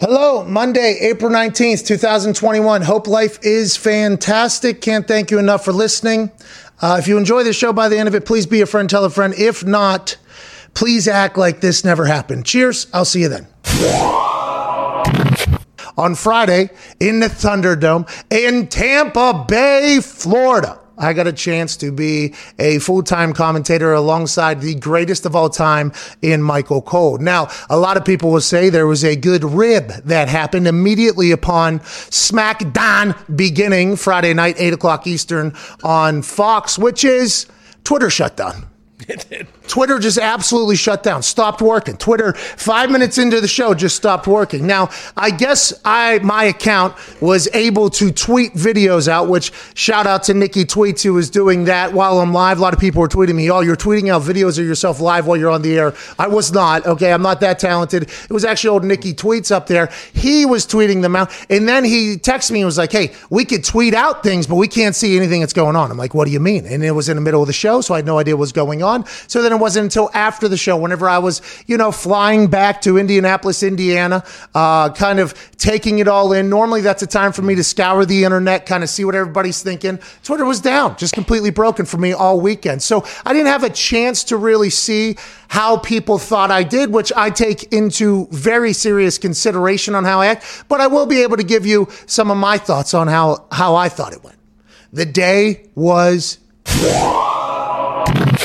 Hello, Monday, April 19th, 2021. Hope life is fantastic. Can't thank you enough for listening. Uh, if you enjoy the show by the end of it, please be a friend, tell a friend. If not, please act like this never happened. Cheers. I'll see you then. On Friday in the Thunderdome in Tampa Bay, Florida. I got a chance to be a full time commentator alongside the greatest of all time in Michael Cole. Now, a lot of people will say there was a good rib that happened immediately upon SmackDown beginning Friday night, 8 o'clock Eastern on Fox, which is Twitter shutdown. Twitter just absolutely shut down, stopped working. Twitter, five minutes into the show, just stopped working. Now, I guess I my account was able to tweet videos out, which shout out to Nikki Tweets who was doing that while I'm live. A lot of people were tweeting me, "Oh, you're tweeting out videos of yourself live while you're on the air." I was not. Okay, I'm not that talented. It was actually old Nikki Tweets up there. He was tweeting them out, and then he texted me and was like, "Hey, we could tweet out things, but we can't see anything that's going on." I'm like, "What do you mean?" And it was in the middle of the show, so I had no idea what was going on. So then it wasn't until after the show, whenever I was, you know, flying back to Indianapolis, Indiana, uh, kind of taking it all in. Normally, that's a time for me to scour the internet, kind of see what everybody's thinking. Twitter was down, just completely broken for me all weekend. So I didn't have a chance to really see how people thought I did, which I take into very serious consideration on how I act. But I will be able to give you some of my thoughts on how, how I thought it went. The day was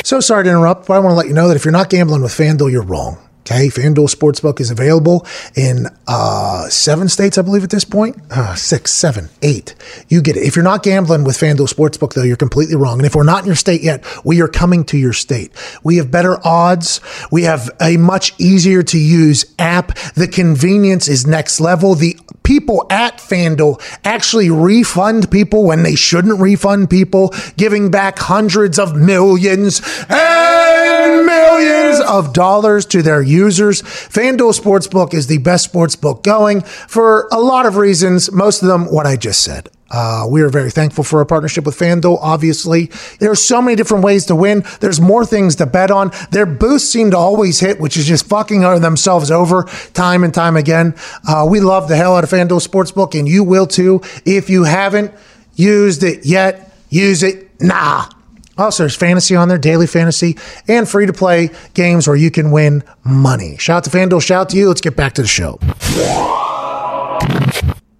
so sorry to interrupt, but I want to let you know that if you're not gambling with FanDuel, you're wrong. Okay, FanDuel Sportsbook is available in uh, seven states, I believe, at this point. Uh, six, seven, eight. You get it. If you're not gambling with FanDuel Sportsbook, though, you're completely wrong. And if we're not in your state yet, we are coming to your state. We have better odds. We have a much easier to use app. The convenience is next level. The people at FanDuel actually refund people when they shouldn't refund people, giving back hundreds of millions and millions of dollars to their users. FanDuel Sportsbook is the best sportsbook going for a lot of reasons, most of them what I just said. Uh, we are very thankful for our partnership with FanDuel. Obviously, there are so many different ways to win. There's more things to bet on. Their boosts seem to always hit, which is just fucking themselves over time and time again. Uh, we love the hell out of FanDuel Sportsbook, and you will too. If you haven't used it yet, use it now. Also, there's fantasy on there, daily fantasy, and free to play games where you can win money. Shout out to FanDuel, shout out to you. Let's get back to the show.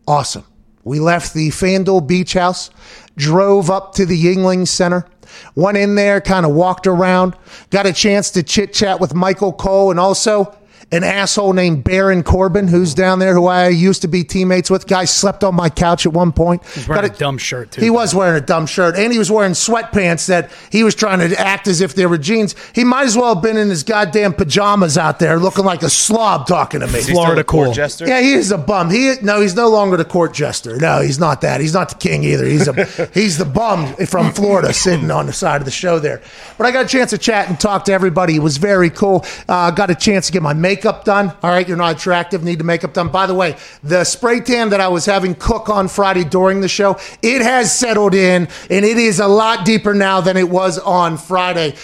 Awesome. We left the FanDuel Beach House, drove up to the Yuengling Center, went in there, kind of walked around, got a chance to chit chat with Michael Cole and also an asshole named Baron Corbin who's down there who I used to be teammates with. Guy slept on my couch at one point. He's wearing Got a dumb shirt, too. He was wearing a dumb shirt and he was wearing sweatpants that he was trying to act as if they were jeans. He might as well have been in his goddamn pajamas out there looking like a slob talking to me. Is he still Florida court cool. jester? Yeah, he is a bum. He no, he's no longer the court jester. No, he's not that. He's not the king either. He's a he's the bum from Florida sitting on the side of the show there. But I got a chance to chat and talk to everybody. It was very cool. Uh, got a chance to get my makeup done. All right, you're not attractive, need the makeup done. By the way, the spray tan that I was having cook on Friday during the show, it has settled in and it is a lot deeper now than it was on Friday.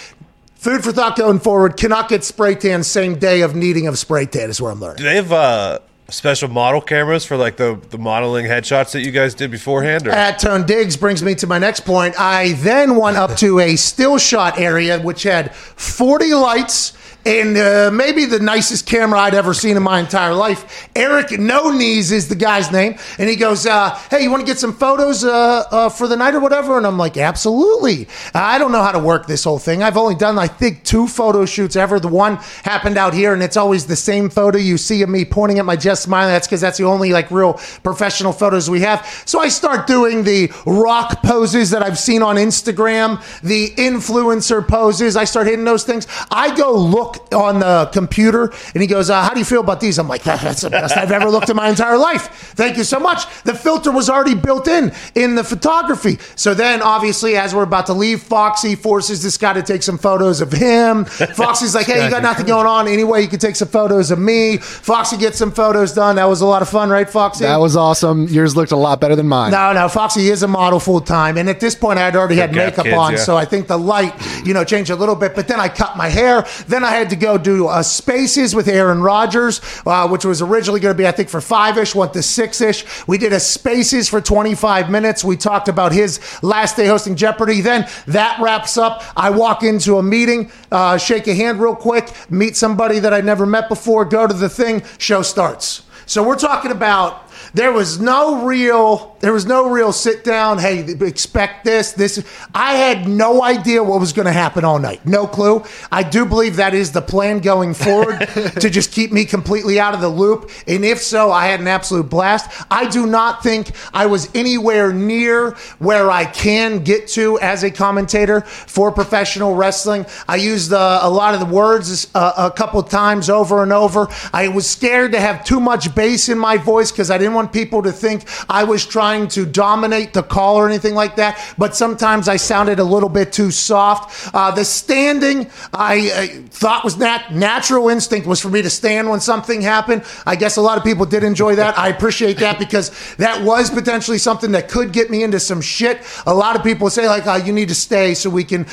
Food for thought going forward. Cannot get spray tan same day of needing of spray tan is where I'm learning. Do they have uh, special model cameras for like the, the modeling headshots that you guys did beforehand? Or? At Tone Digz brings me to my next point. I then went up to a still shot area which had 40 lights and uh, maybe the nicest camera I'd ever seen in my entire life. Eric No Knees is the guy's name, and he goes, uh, "Hey, you want to get some photos uh, uh, for the night or whatever?" And I'm like, "Absolutely." I don't know how to work this whole thing. I've only done, I think, two photo shoots ever. The one happened out here, and it's always the same photo you see of me pointing at my chest, smiling. That's because that's the only like real professional photos we have. So I start doing the rock poses that I've seen on Instagram, the influencer poses. I start hitting those things. I go look on the computer, and he goes, uh, "How do you feel about these?" I'm like, "That's the best I've ever looked in my entire life." Thank you so much. The filter was already built in in the photography. So then, obviously, as we're about to leave, Foxy forces this guy to take some photos of him. Foxy's like, "Hey, you got nothing going on anyway. You can take some photos of me." Foxy gets some photos done. That was a lot of fun, right, Foxy? That was awesome. Yours looked a lot better than mine. No, no, Foxy is a model full time, and at this point, I had already had makeup kids, on, yeah. so I think the light you know, changed a little bit. But then I cut my hair. Then I had to go do uh, Spaces with Aaron Rodgers, uh, which was originally going to be, I think, for five ish, went to six ish. We did a Spaces for 25 minutes. We talked about his last day hosting Jeopardy. Then that wraps up. I walk into a meeting, uh, shake a hand real quick, meet somebody that I'd never met before, go to the thing, show starts. So we're talking about there was no real there was no real sit down hey expect this this. I had no idea what was going to happen all night. No clue. I do believe that is the plan going forward to just keep me completely out of the loop. And if so i had an absolute blast. I do not think i was anywhere near where i can get to as a commentator for professional wrestling. I used uh, a lot of the words uh, a couple times over and over. I was scared to have too much bass in my voice because i didn't want people to think I was trying to dominate the call or anything like that, but sometimes I sounded a little bit too soft. Uh, the standing, I, I thought was nat- natural instinct was for me to stand when something happened. I guess a lot of people did enjoy that. I appreciate that because that was potentially something that could get me into some shit. A lot of people say like, oh, you need to stay so we can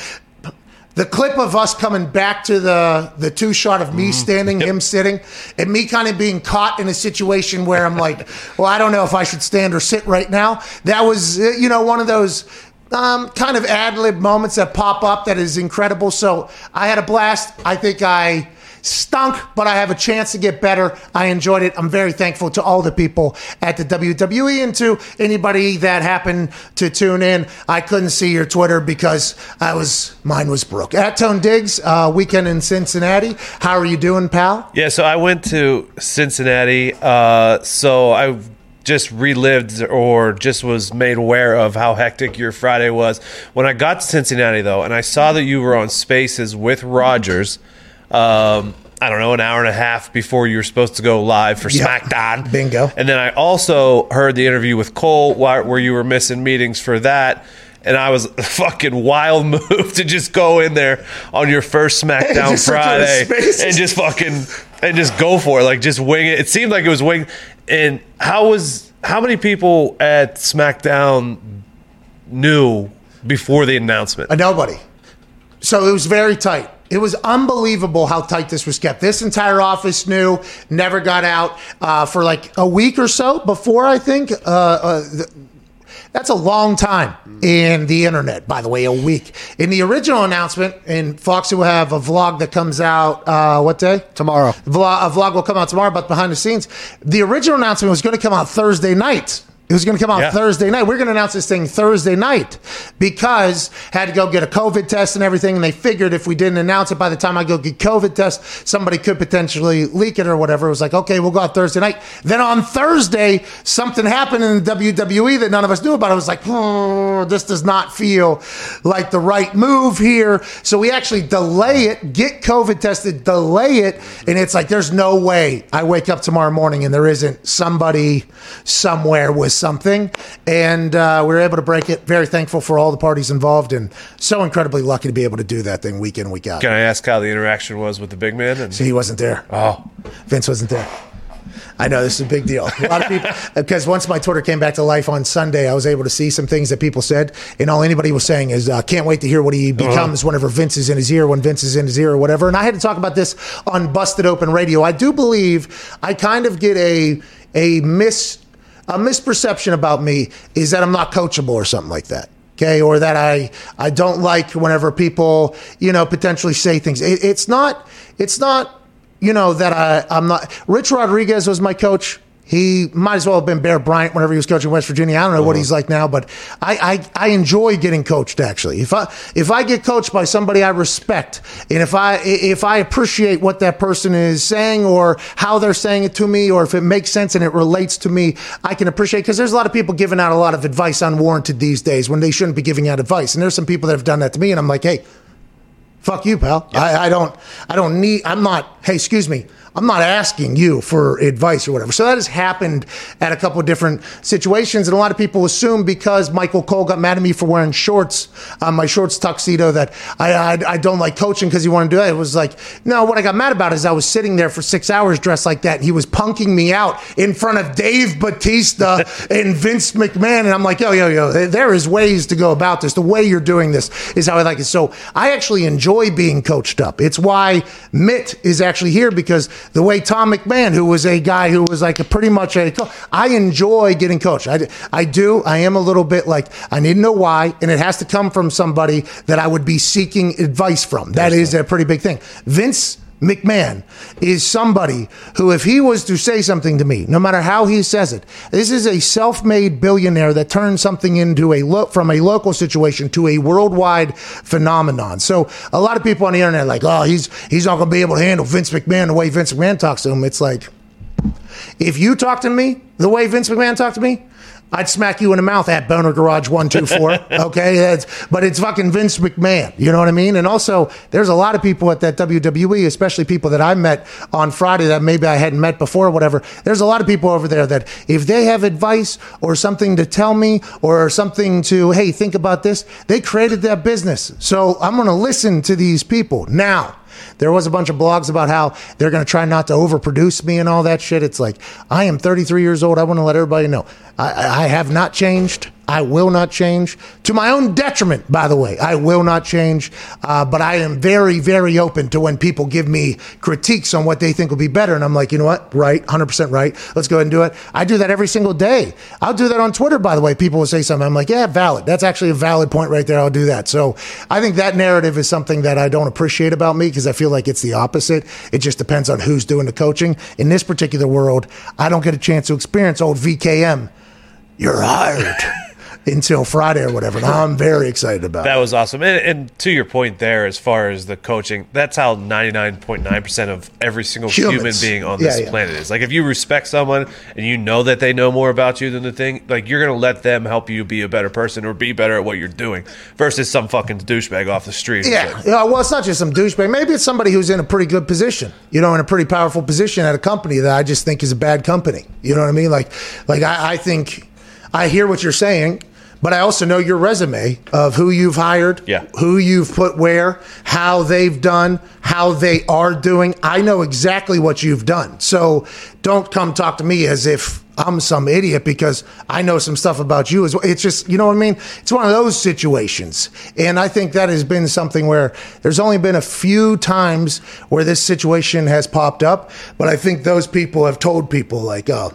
the clip of us coming back to the the two shot of me mm-hmm. standing, yep. him sitting, and me kind of being caught in a situation where I'm like, well, I don't know if I should stand or sit right now. That was, uh, you know, one of those um, kind of ad lib moments that pop up that is incredible. So I had a blast. I think I Stunk, but I have a chance to get better. I enjoyed it. I'm very thankful to all the people at the WWE and to anybody that happened to tune in. I couldn't see your Twitter because I was mine was broke. At Tone Digz, uh, weekend in Cincinnati. How are you doing, pal? Yeah, so I went to Cincinnati. Uh, so I just relived or just was made aware of how hectic your Friday was. When I got to Cincinnati, though, and I saw that you were on Spaces with Rodgers um, I don't know, an hour and a half before you were supposed to go live for yep. SmackDown. Bingo. And then I also heard the interview with Cole where you were missing meetings for that. And I was a fucking wild move to just go in there on your first SmackDown Friday and just fucking and just go for it, like just wing it. It seemed like it was wing. And how was how many people at SmackDown knew before the announcement? Uh, nobody. So it was very tight. It was unbelievable how tight this was kept. This entire office knew, never got out uh, for like a week or so before, I think. Uh, uh, that's a long time in the internet, by the way, a week. In the original announcement, and Foxy will have a vlog that comes out, uh, what day? Tomorrow. Vlog, a vlog will come out tomorrow, but behind the scenes. The original announcement was going to come out Thursday night. It was going to come out yeah. Thursday night. We are going to announce this thing Thursday night because had to go get a COVID test and everything. And they figured if we didn't announce it by the time I go get COVID test, somebody could potentially leak it or whatever. It was like, okay, we'll go out Thursday night. Then on Thursday, something happened in the WWE that none of us knew about. It was like, oh, this does not feel like the right move here. So we actually delay it, get COVID tested, delay it. And it's like, there's no way I wake up tomorrow morning and there isn't somebody somewhere with something, and uh, we were able to break it. Very thankful for all the parties involved, and so incredibly lucky to be able to do that thing week in week out. Can I ask how the interaction was with the big man? And- See, he wasn't there. Oh, Vince wasn't there. I know this is a big deal. A lot of people, because once my Twitter came back to life on Sunday, I was able to see some things that people said, and all anybody was saying is, uh, "Can't wait to hear what he uh-huh. becomes uh-huh. whenever Vince is in his ear, when Vince is in his ear, or whatever." And I had to talk about this on Busted Open Radio. I do believe I kind of get a a miss a misperception about me is that I'm not coachable or something like that. Okay, or that I I don't like whenever people you know potentially say things. It, it's not it's not you know that I I'm not. Rich Rodriguez was my coach he might as well have been Bear Bryant whenever he was coaching West Virginia. I don't know uh-huh. what he's like now, but I, I, I enjoy getting coached. Actually, if I if I get coached by somebody I respect, and if I if I appreciate what that person is saying or how they're saying it to me, or if it makes sense and it relates to me, I can appreciate. Because there's a lot of people giving out a lot of advice unwarranted these days when they shouldn't be giving out advice, and there's some people that have done that to me, and I'm like, hey, fuck you, pal. I, I don't I don't need. I'm not. Hey, excuse me. I'm not asking you for advice or whatever. So that has happened at a couple of different situations. And a lot of people assume because Michael Cole got mad at me for wearing shorts, uh, my shorts tuxedo, that I, I, I don't like coaching because he wanted to do it. It was like, no, what I got mad about is I was sitting there for six hours dressed like that. And he was punking me out in front of Dave Batista and Vince McMahon. And I'm like, yo, yo, yo, there is ways to go about this. The way you're doing this is how I like it. So I actually enjoy being coached up. It's why Mitt is actually here because the way Tom McMahon, who was a guy who was like a pretty much a, I enjoy getting coached. I, I do. I am a little bit like, I need to know why, and it has to come from somebody that I would be seeking advice from. That is a pretty big thing. Vince McMahon is somebody who, if he was to say something to me, no matter how he says it, this is a self-made billionaire that turned something into a lo- from a local situation to a worldwide phenomenon. So a lot of people on the internet are like, oh, he's he's not going to be able to handle Vince McMahon the way Vince McMahon talks to him. It's like, if you talk to me the way Vince McMahon talked to me, I'd smack you in the mouth at Boner Garage 124. okay. It's, but it's fucking Vince McMahon. You know what I mean? And also, there's a lot of people at that WWE, especially people that I met on Friday that maybe I hadn't met before or whatever. There's a lot of people over there that if they have advice or something to tell me or something to, hey, think about this, they created that business. So I'm going to listen to these people. Now, there was a bunch of blogs about how they're going to try not to overproduce me and all that shit. It's like, I am 33 years old. I want to let everybody know I, I have not changed. I will not change to my own detriment, by the way. I will not change, uh, but I am very, very open to when people give me critiques on what they think will be better. And I'm like, you know what? Right. 100% right. Let's go ahead and do it. I do that every single day. I'll do that on Twitter, by the way. People will say something. I'm like, yeah, valid. That's actually a valid point right there. I'll do that. So I think that narrative is something that I don't appreciate about me because I feel like it's the opposite. It just depends on who's doing the coaching. In this particular world, I don't get a chance to experience old VKM. You're hired until Friday or whatever. And I'm very excited about That it. was awesome. And, and to your point there, as far as the coaching, that's how 99.9% of every single human being on Yeah, this yeah. planet is. Like, if you respect someone and you know that they know more about you than the thing, like, you're going to let them help you be a better person or be better at what you're doing versus some fucking douchebag off the street. Yeah. yeah. Well, it's not just some douchebag. Maybe it's somebody who's in a pretty good position, you know, in a pretty powerful position at a company that I just think is a bad company. You know what I mean? Like, like I, I think I hear what you're saying. But I also know your resume of who you've hired, Yeah. who you've put where, how they've done, how they are doing. I know exactly what you've done. So don't come talk to me as if I'm some idiot because I know some stuff about you as well. It's just, you know what I mean? It's one of those situations. And I think that has been something where there's only been a few times where this situation has popped up. But I think those people have told people, like, oh,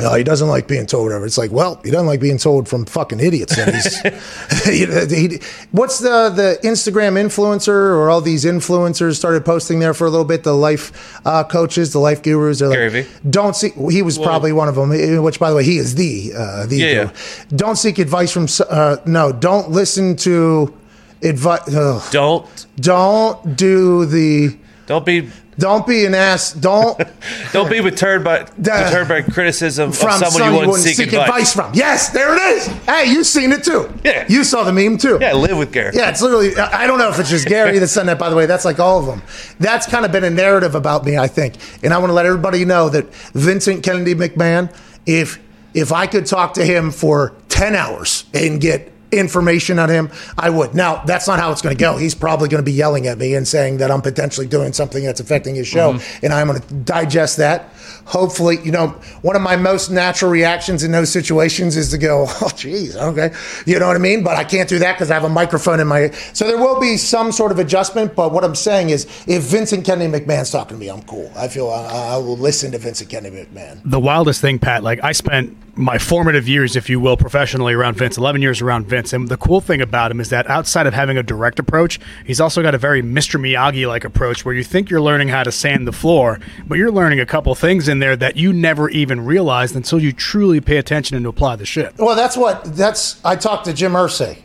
uh, he doesn't like being told whatever. It's like, well, he doesn't like being told from fucking idiots. And he's, he, he- what's the the Instagram influencer or all these influencers started posting there for a little bit? The life uh, coaches, the life gurus. They're Gary like, don't see. He was probably one of them. eh, Which, by the way, he is the uh, the. Yeah, guru. Don't seek advice from. Uh, no, don't listen to advice. Don't Don't do the. don't be Don't be an ass. Don't. don't be deterred by deterred by criticism of someone some you wouldn't seek, advice. from. Yes, there it is. Hey, you've seen it too. Yeah. You saw the meme too. Yeah, live with Gary. Yeah, it's literally. I I don't know if it's just Gary that sent that. By the way, that's like all of them. That's kind of been a narrative about me, I think. And I want to let everybody know that Vincent Kennedy McMahon, if if I could talk to him for ten hours and get information on him, I would. Now, that's not how it's going to go. He's probably going to be yelling at me and saying that I'm potentially doing something that's affecting his show, mm-hmm. and I'm going to digest that. Hopefully, you know, one of my most natural reactions in those situations is to go, "Oh, geez, okay," you know what I mean. But I can't do that because I have a microphone in my. So there will be some sort of adjustment. But what I'm saying is, if Vincent Kennedy McMahon's talking to me, I'm cool. I feel I, I will listen to Vincent Kennedy McMahon. the wildest thing, Pat, like I spent my formative years, if you will, professionally around Vince, 11 years around Vince. And the cool thing about him is that outside of having a direct approach, he's also got a very Mr. Miyagi like approach where you think you're learning how to sand the floor, but you're learning a couple things in there that you never even realized until you truly pay attention and apply the shit. Well, that's what that's. I talked to Jim Irsay,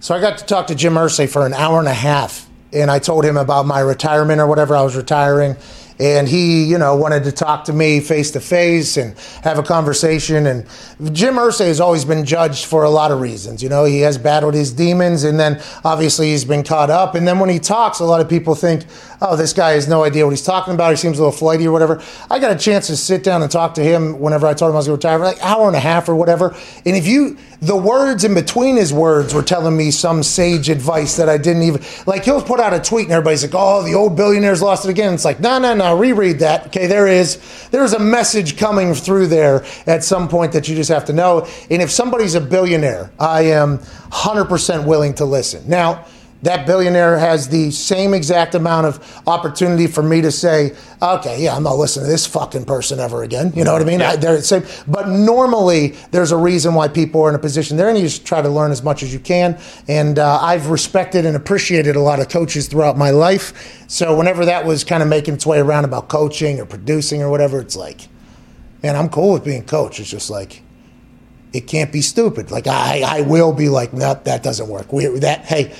so I got to talk to Jim Irsay for an hour and a half, and I told him about my retirement or whatever I was retiring, and he, you know, wanted to talk to me face to face and have a conversation. And Jim Irsay has always been judged for a lot of reasons. You know, he has battled his demons, and then obviously he's been caught up. And then when he talks, a lot of people think, oh, this guy has no idea what he's talking about. He seems a little flighty or whatever. I got a chance to sit down and talk to him whenever I told him I was going to retire, for like an hour and a half or whatever. And if you, the words in between his words were telling me some sage advice that I didn't even, like he'll put out a tweet and everybody's like, oh, the old billionaires lost it again. It's like, no, no, no, reread that. Okay, there is, there's a message coming through there at some point that you just have to know. And if somebody's a billionaire, I am 100% willing to listen. Now, that billionaire has the same exact amount of opportunity for me to say, okay, yeah, I'm not listening to this fucking person ever again. You know what I mean? Yeah. I, they're the same. But normally, there's a reason why people are in a position there, and you just try to learn as much as you can. And uh, I've respected and appreciated a lot of coaches throughout my life. So whenever that was kind of making its way around about coaching or producing or whatever, it's like, man, I'm cool with being coach. It's just like, it can't be stupid. Like I, I will be like, no, that doesn't work. We that hey,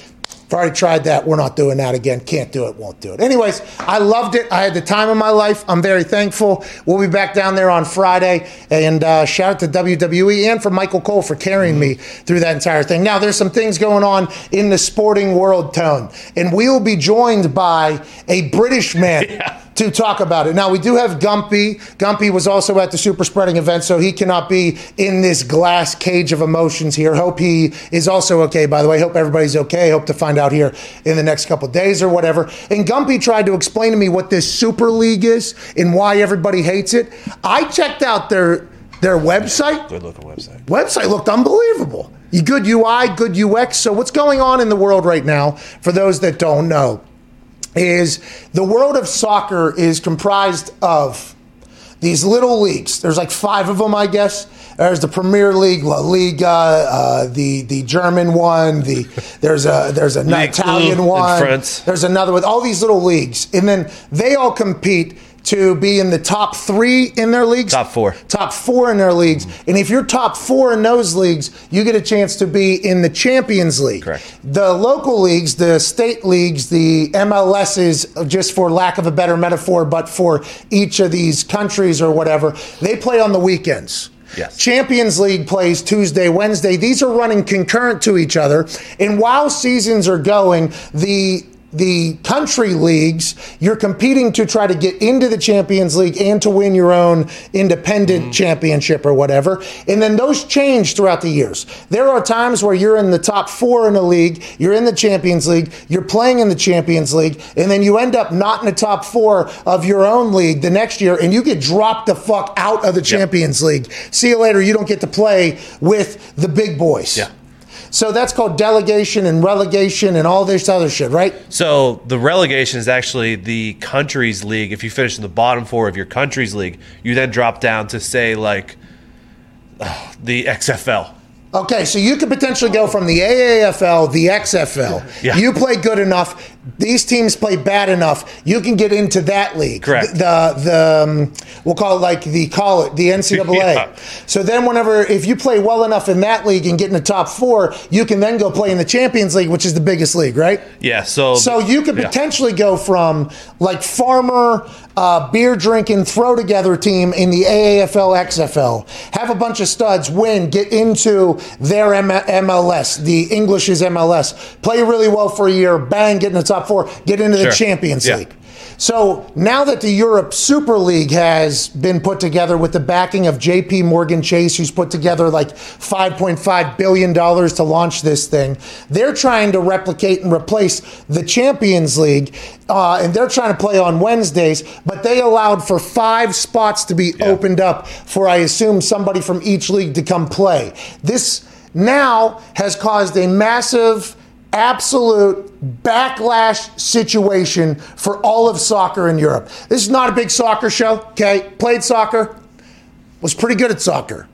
I've already tried that. We're not doing that again. Can't do it. Won't do it. Anyways, I loved it. I had the time of my life. I'm very thankful. We'll be back down there on Friday. And uh, shout out to WWE and for Michael Cole for carrying me through that entire thing. Now, there's some things going on in the sporting world, Tone. And we will be joined by a British man. Yeah to talk about it. Now, we do have Gumpy. Gumpy was also at the super spreading event, so he cannot be in this glass cage of emotions here. Hope he is also okay, by the way. Hope everybody's okay. Hope to find out here in the next couple days or whatever. And Gumpy tried to explain to me what this Super League is and why everybody hates it. I checked out their their website. Good looking website. Website looked unbelievable. Good UI, good UX. So, what's going on in the world right now, for those that don't know? Is the world of soccer is comprised of these little leagues. There's like five of them, I guess. There's the Premier League, La Liga, uh, the the German one. The there's a there's an Italian one. There's another with all these little leagues, and then they all compete to be in the top three in their leagues. Top four. Top four in their leagues. Mm-hmm. And if you're top four in those leagues, you get a chance to be in the Champions League. Correct. The local leagues, the state leagues, the MLSs, just for lack of a better metaphor, but for each of these countries or whatever, they play on the weekends. Yes. Champions League plays Tuesday, Wednesday. These are running concurrent to each other. And while seasons are going, the the country leagues, you're competing to try to get into the Champions League and to win your own independent mm. championship or whatever. And then those change throughout the years. There are times where you're in the top four in the league, you're in the Champions League, you're playing in the Champions League, and then you end up not in the top four of your own league the next year, and you get dropped the fuck out of the Champions. League. See you later. You don't get to play with the big boys. Yeah. So that's called delegation and relegation and all this other shit, right? So the relegation is actually the country's league. If you finish in the bottom four of your country's league, you then drop down to say like uh, the XFL Okay, so you could potentially go from the AAFL, the XFL. Yeah. You play good enough. These teams play bad enough. You can get into that league. Correct. The the um, we'll call it like the call it the NCAA. yeah. So then, whenever if you play well enough in that league and get in the top four, you can then go play in the Champions League, which is the biggest league, right? Yeah. So so you could potentially yeah. go from like farmer uh, beer drinking throw together team in the AAFL XFL. Have a bunch of studs win, get into their M- MLS, the English's MLS, play really well for a year, bang, get in the top four, get into sure. the Champions yeah. League. So now that the Europe Super League has been put together with the backing of JP Morgan Chase, who's put together like $5.5 billion to launch this thing, they're trying to replicate and replace the Champions League. Uh, and they're trying to play on Wednesdays, but they allowed for five spots to be yeah. opened up for, I assume, somebody from each league to come play. This now has caused a massive absolute backlash situation for all of soccer in Europe. This is not a big soccer show, okay? Played soccer, was pretty good at soccer.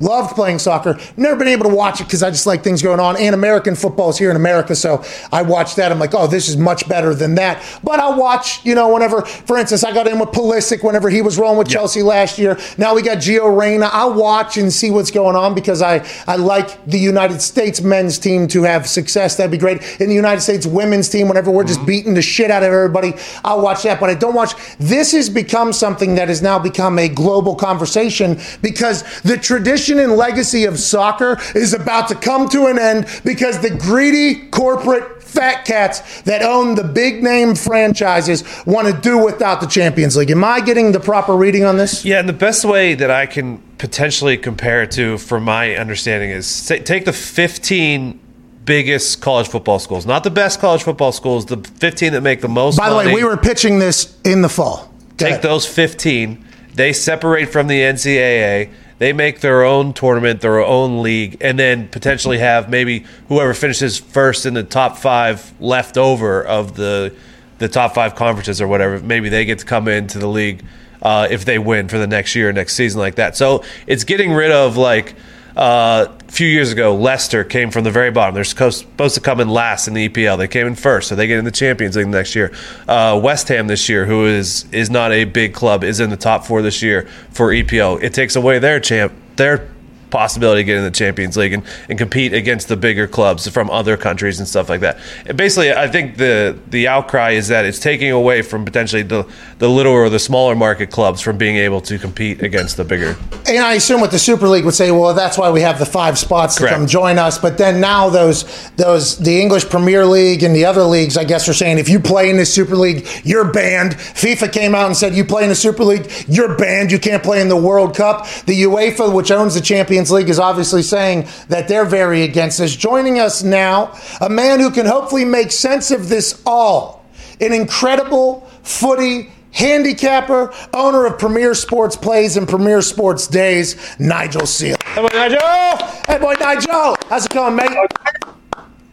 Loved playing soccer. Never been able to watch it because I just like things going on. And American football is here in America, so I watch that. I'm like, oh, this is much better than that. But I'll watch, you know, whenever, for instance, I got in with Pulisic whenever he was rolling with yep. Chelsea last year. Now we got Gio Reyna. I'll watch and see what's going on because I, I like the United States men's team to have success. That'd be great. In the United States women's team, whenever we're just mm-hmm. beating the shit out of everybody, I'll watch that. But I don't watch. This has become something that has now become a global conversation because the tradition tradition and legacy of soccer is about to come to an end because the greedy corporate fat cats that own the big name franchises want to do without the Champions League. Am I getting the proper reading on this? Yeah, and the best way that I can potentially compare it to, from my understanding, is take the 15 biggest college football schools, not the best college football schools, the 15 that make the most. By the money. way, we were pitching this in the fall. Take those 15. They separate from the NCAA they make their own tournament, their own league, and then potentially have maybe whoever finishes first in the top five left over of the the top five conferences or whatever. Maybe they get to come into the league uh, if they win for the next year, next season, like that. So it's getting rid of like uh, a few years ago, Leicester came from the very bottom. They're supposed to come in last in the EPL. They came in first, so they get in the Champions League next year. Uh, West Ham this year, who is is not a big club, is in the top four this year for EPL. It takes away their champ their possibility to get in the Champions League and, and compete against the bigger clubs from other countries and stuff like that. And basically, I think the the outcry is that it's taking away from potentially the the little or the smaller market clubs from being able to compete against the bigger. And I assume what the Super League would say, well, that's why we have the five spots to Correct. come join us. But then now those those the English Premier League and the other leagues, I guess, are saying if you play in the Super League, you're banned. FIFA came out and said you play in the Super League, you're banned. You can't play in the World Cup. The UEFA, which owns the Champions Champions League is obviously saying that they're very against this. Joining us now, a man who can hopefully make sense of this all, an incredible footy handicapper, owner of Premier Sports Plays and Premier Sports Days, Nigel Seeley. Hey, boy, Nigel. Hey, boy, Nigel. How's it going, mate?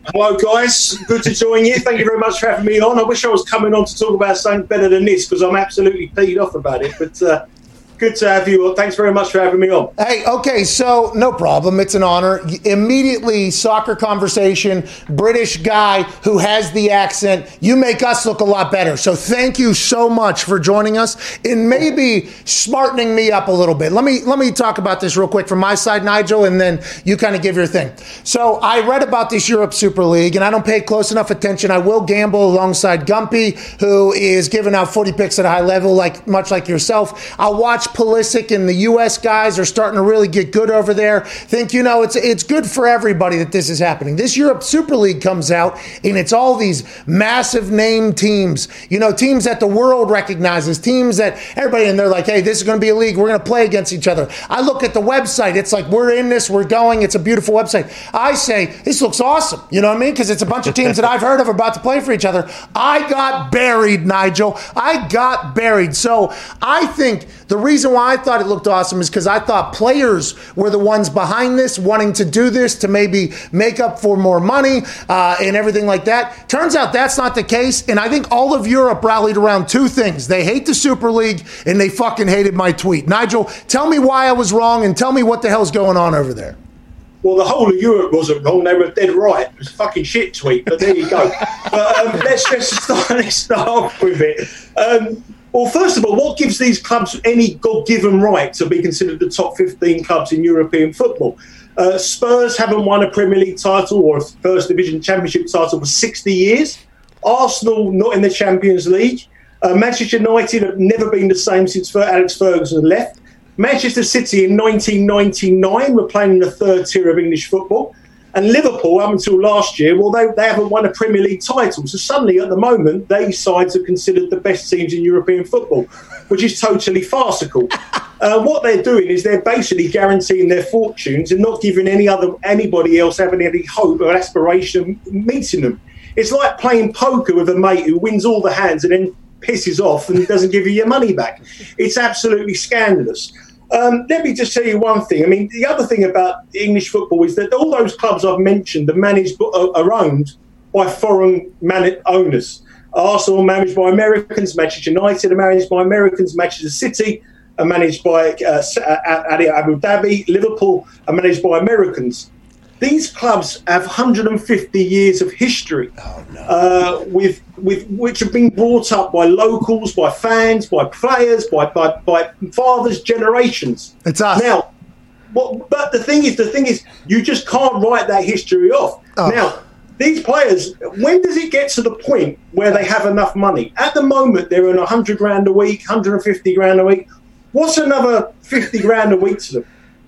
Hello, guys. Good to join you. Thank you very much for having me on. I wish I was coming on to talk about something better than this because I'm absolutely peed off about it. But uh, Good to have you. Thanks very much for having me on. Hey, okay, so no problem. It's an honor. Immediately, soccer conversation, British guy who has the accent. You make us look a lot better. So thank you so much for joining us and maybe smartening me up a little bit. Let me let me talk about this real quick from my side, Nigel, and then you kind of give your thing. So I read about this Europe Super League, and I don't pay close enough attention. I will gamble alongside Gumpy, who is giving out footy picks at a high level, like much like yourself. I'll watch watch Pulisic and the U.S. guys are starting to really get good over there. Think you know it's it's good for everybody that this is happening. This Europe Super League comes out and it's all these massive name teams. You know, teams that the world recognizes, teams that everybody and they're like, hey, this is going to be a league. We're going to play against each other. I look at the website. It's like we're in this. We're going. It's a beautiful website. I say this looks awesome. You know what I mean? Because it's a bunch of teams that I've heard of about to play for each other. I got buried, Nigel. I got buried. So I think the reason why I thought it looked awesome is because I thought players were the ones behind this, wanting to do this to maybe make up for more money uh, and everything like that. Turns out that's not the case. And I think all of Europe rallied around two things they hate the Super League and they fucking hated my tweet. Nigel, tell me why I was wrong and tell me what the hell's going on over there. Well, the whole of Europe wasn't wrong; they were dead right. It was a fucking shit tweet, but there you go. but um, let's just start, let's start off with it. Um, well, first of all, what gives these clubs any God given right to be considered the top 15 clubs in European football? Uh, Spurs haven't won a Premier League title or a First Division Championship title for 60 years. Arsenal not in the Champions League. Uh, Manchester United have never been the same since Alex Ferguson left. Manchester City in 1999 were playing in the third tier of English football. And Liverpool, up until last year, well, they, they haven't won a Premier League title. So suddenly, at the moment, these sides are considered the best teams in European football, which is totally farcical. Uh, what they're doing is they're basically guaranteeing their fortunes and not giving any other anybody else having any hope or aspiration of meeting them. It's like playing poker with a mate who wins all the hands and then pisses off and doesn't give you your money back. It's absolutely scandalous. Um, let me just tell you one thing. I mean, the other thing about English football is that all those clubs I've mentioned are managed uh, are owned by foreign man- owners. Arsenal managed by Americans, Manchester United are managed by Americans, Manchester City are managed by uh, Abu Dhabi. Liverpool are managed by Americans. These clubs have 150 years of history, oh, no. uh, with with which have been brought up by locals, by fans, by players, by by, by fathers, generations. It's us now. What, but the thing is, the thing is, you just can't write that history off. Oh. Now, these players, when does it get to the point where they have enough money? At the moment, they're in 100 grand a week, 150 grand a week. What's another 50 grand a week to them?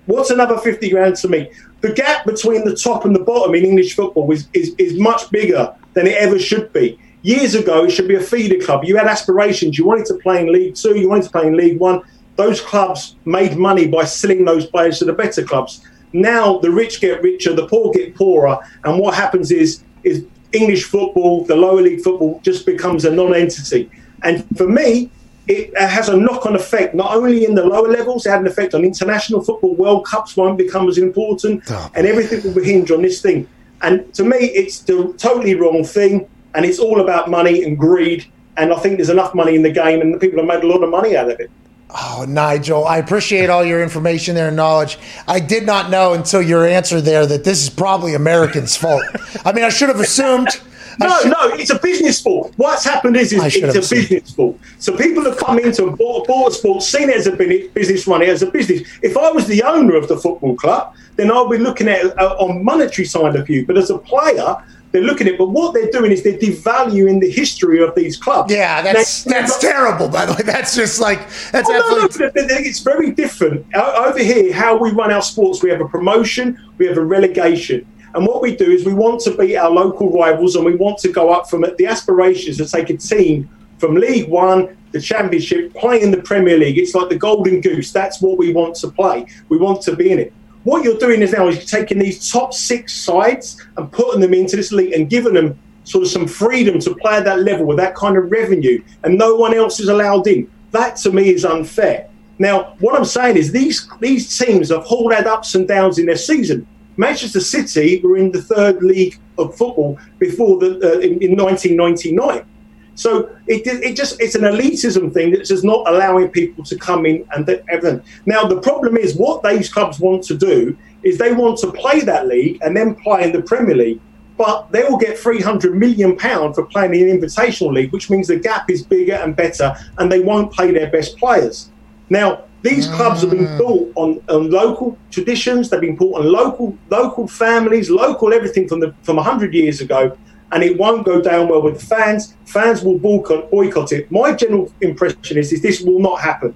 What's another 50 grand to me? The gap between the top and the bottom in English football is, is, is much bigger than it ever should be. Years ago, it should be a feeder club. You had aspirations. You wanted to play in League Two, you wanted to play in League One. Those clubs made money by selling those players to the better clubs. Now the rich get richer, the poor get poorer, and what happens is is English football, the lower league football, just becomes a non-entity. And for me, it has a knock-on effect not only in the lower levels, it had an effect on international football. World Cups won't become as important, oh. and everything will hinge on this thing. And to me, it's the totally wrong thing, and it's all about money and greed. And I think there's enough money in the game, and the people have made a lot of money out of it. Oh, Nigel, I appreciate all your information there and knowledge. I did not know until your answer there that this is probably Americans' fault. I mean, I should have assumed. No, should, no, it's a business sport. What's happened is, is it's a assumed. business sport. So people have come into a bought, bought sport, seen it as a business, run it as a business. If I was the owner of the football club, then I'll be looking at it uh, on monetary side of view. But as a player, they're looking at it, but what they're doing is they're devaluing the history of these clubs. Yeah, that's they, that's terrible. By the way, that's just like that's oh, absolutely. No, no, it's very different over here. How we run our sports, we have a promotion, we have a relegation, and what we do is we want to beat our local rivals, and we want to go up from it. The aspirations to take a team from League One the Championship, play in the Premier League. It's like the Golden Goose. That's what we want to play. We want to be in it. What you're doing is now is you're taking these top six sides and putting them into this league and giving them sort of some freedom to play at that level with that kind of revenue, and no one else is allowed in. That to me is unfair. Now, what I'm saying is these these teams have all had ups and downs in their season. Manchester City were in the third league of football before the uh, in, in 1999. So it, it just it's an elitism thing that's just not allowing people to come in and everything. Now the problem is what these clubs want to do is they want to play that league and then play in the Premier League, but they will get three hundred million pound for playing in an invitational league, which means the gap is bigger and better, and they won't play their best players. Now these clubs have been mm. built on, on local traditions. They've been built on local local families, local everything from the from hundred years ago and it won't go down well with the fans. Fans will boycott, boycott it. My general impression is, is this will not happen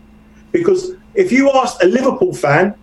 because if you asked a Liverpool fan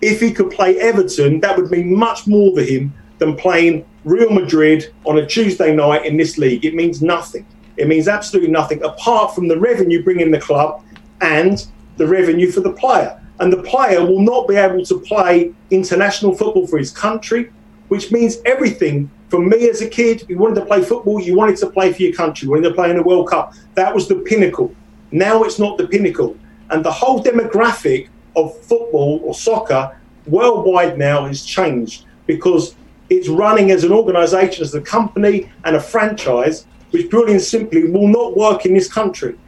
if he could play Everton, that would mean much more to him than playing Real Madrid on a Tuesday night in this league. It means nothing. It means absolutely nothing apart from the revenue bringing the club and the revenue for the player. And the player will not be able to play international football for his country, which means everything for me as a kid, you wanted to play football, you wanted to play for your country, you wanted to play in the World Cup. That was the pinnacle. Now it's not the pinnacle. And the whole demographic of football or soccer worldwide now has changed because it's running as an organization, as a company and a franchise, which purely and simply will not work in this country.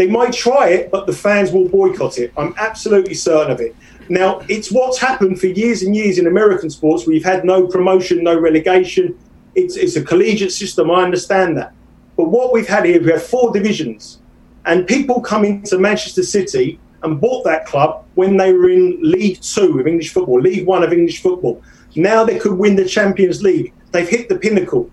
They might try it, but the fans will boycott it. I'm absolutely certain of it. Now, it's what's happened for years and years in American sports you've had no promotion, no relegation, it's, it's a collegiate system. I understand that. But what we've had here, we have four divisions, and people come into Manchester City and bought that club when they were in League Two of English football, League One of English football. Now they could win the Champions League. They've hit the pinnacle.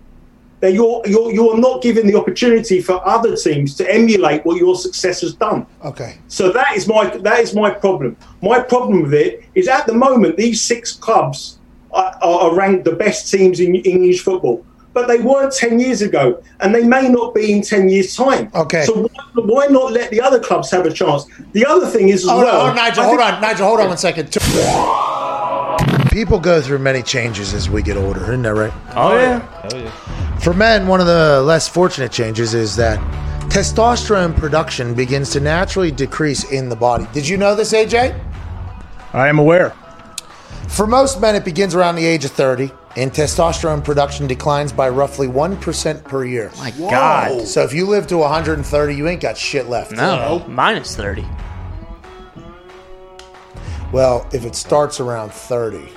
Now you're, you're, you're not given the opportunity for other teams to emulate what your success has done. Okay. So that is my that is my problem. My problem with it is at the moment these six clubs are, are ranked the best teams in English football but they weren't 10 years ago and they may not be in 10 years time. Okay. So why, why not let the other clubs have a chance? The other thing is as oh, well oh, nigel hold on nigel hold on one second. People go through many changes as we get older isn't that right? Oh yeah. Oh yeah for men one of the less fortunate changes is that testosterone production begins to naturally decrease in the body did you know this aj i am aware for most men, it begins around the age of 30, and testosterone production declines by roughly 1% per year. My God. So if you live to 130, you ain't got shit left. No, minus 30. Well, if it starts around 30,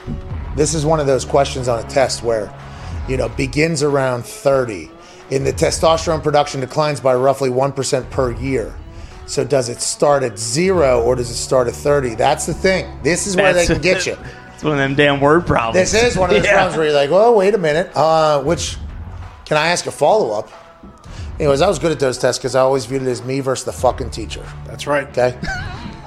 this is one of those questions on a test where, you know, begins around 30 and the testosterone production declines by roughly 1% per year. So does it start at zero or does it start at 30? That's the thing. This is where That's- they can get you. It's one of them damn word problems. This is one of those Yeah. problems where you're like, well, wait a minute. Uh, which, can I ask a follow up? Anyways, I was good at those tests because I always viewed it as me versus the fucking teacher. That's right. Okay.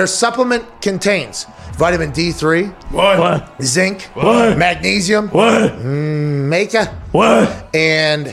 Their supplement contains vitamin D3, What? zinc, What? magnesium, What? Mm, maca, What? and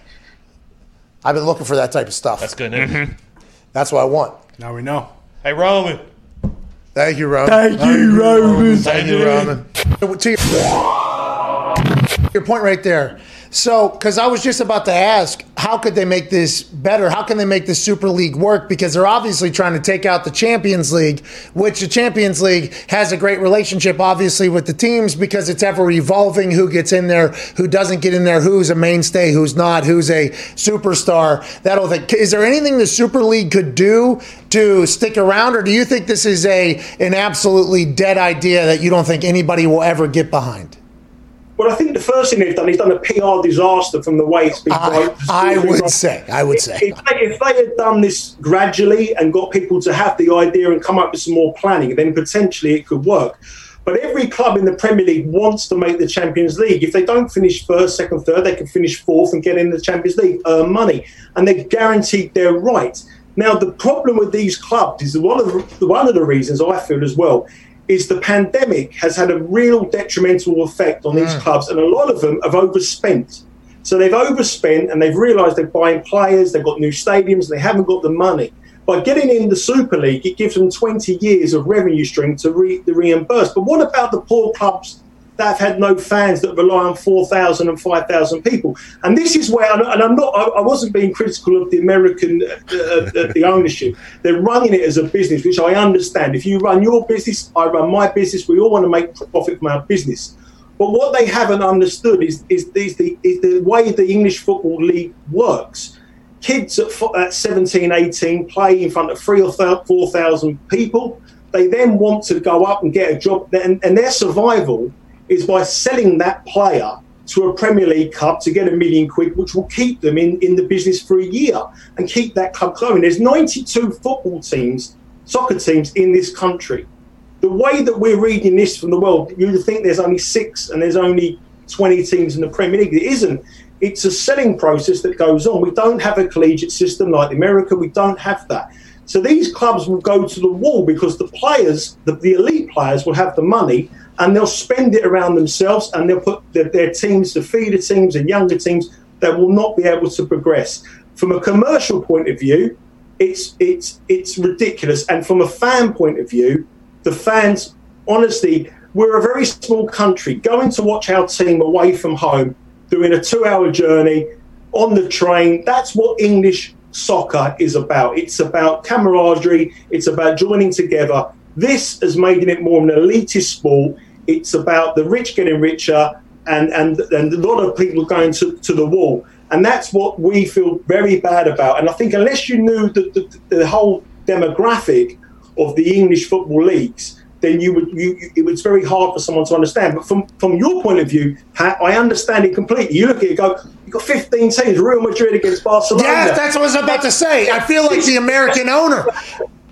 I've been looking for that type of stuff. That's good news. Mm-hmm. That's what I want. Now we know. Hey, Roman. Thank you, Roman. Thank you, Roman. Thank you, Roman. To your, your point right there. So, because I was just about to ask, how could they make this better? How can they make the Super League work? Because they're obviously trying to take out the Champions League, which the Champions League has a great relationship, obviously, with the teams because it's ever evolving who gets in there, who doesn't get in there, who's a mainstay, who's not, who's a superstar. That'll think. Is there anything the Super League could do to stick around, or do you think this is a an absolutely dead idea that you don't think anybody will ever get behind? Well, I think the first thing they've done is done a PR disaster from the way it's been. I, I would say, I would say. If they, if they had done this gradually and got people to have the idea and come up with some more planning, then potentially it could work. But every club in the Premier League wants to make the Champions League. If they don't finish first, second, third, they can finish fourth and get in the Champions League, earn money, and they're guaranteed their right. Now, the problem with these clubs is one of the, one of the reasons I feel as well is the pandemic has had a real detrimental effect on these mm. clubs, and a lot of them have overspent. So they've overspent and they've realised they're buying players, they've got new stadiums, they haven't got the money. By getting in the Super League, it gives them 20 years of revenue stream to, re- to reimburse. But what about the poor clubs that have had no fans that rely on 4,000 and 5,000 people? And this is where, and I'm not, I wasn't being critical of the American, uh, uh, the ownership. They're running it as a business, which I understand. If you run your business, I run my business. We all want to make profit from our business. But what they haven't understood is, is, is, the, is the way the English Football League works. Kids at, at 17, 18 play in front of three or 4,000 people. They then want to go up and get a job, and, and their survival is by selling that player to a Premier League club to get a million quid, which will keep them in, in the business for a year and keep that club going. There's 92 football teams, soccer teams in this country the way that we're reading this from the world, you'd think there's only six and there's only 20 teams in the Premier League. It isn't. It's a selling process that goes on. We don't have a collegiate system like America. We don't have that. So these clubs will go to the wall because the players, the, the elite players, will have the money and they'll spend it around themselves and they'll put their, their teams, the feeder teams and younger teams, that will not be able to progress. From a commercial point of view, it's it's it's ridiculous. And from a fan point of view, the fans, honestly, we're a very small country. Going to watch our team away from home, doing a two hour journey on the train, that's what English soccer is about. It's about camaraderie, it's about joining together. This has made it more of an elitist sport. It's about the rich getting richer and, and, and a lot of people going to, to the wall. And that's what we feel very bad about. And I think unless you knew the, the, the whole demographic of the English football leagues, then you would you, it was very hard for someone to understand. But from from your point of view, Pat, I understand it completely. You look at it, go, you've got 15 teams, Real Madrid against Barcelona. Yeah, that's what I was about to say. I feel like the American owner.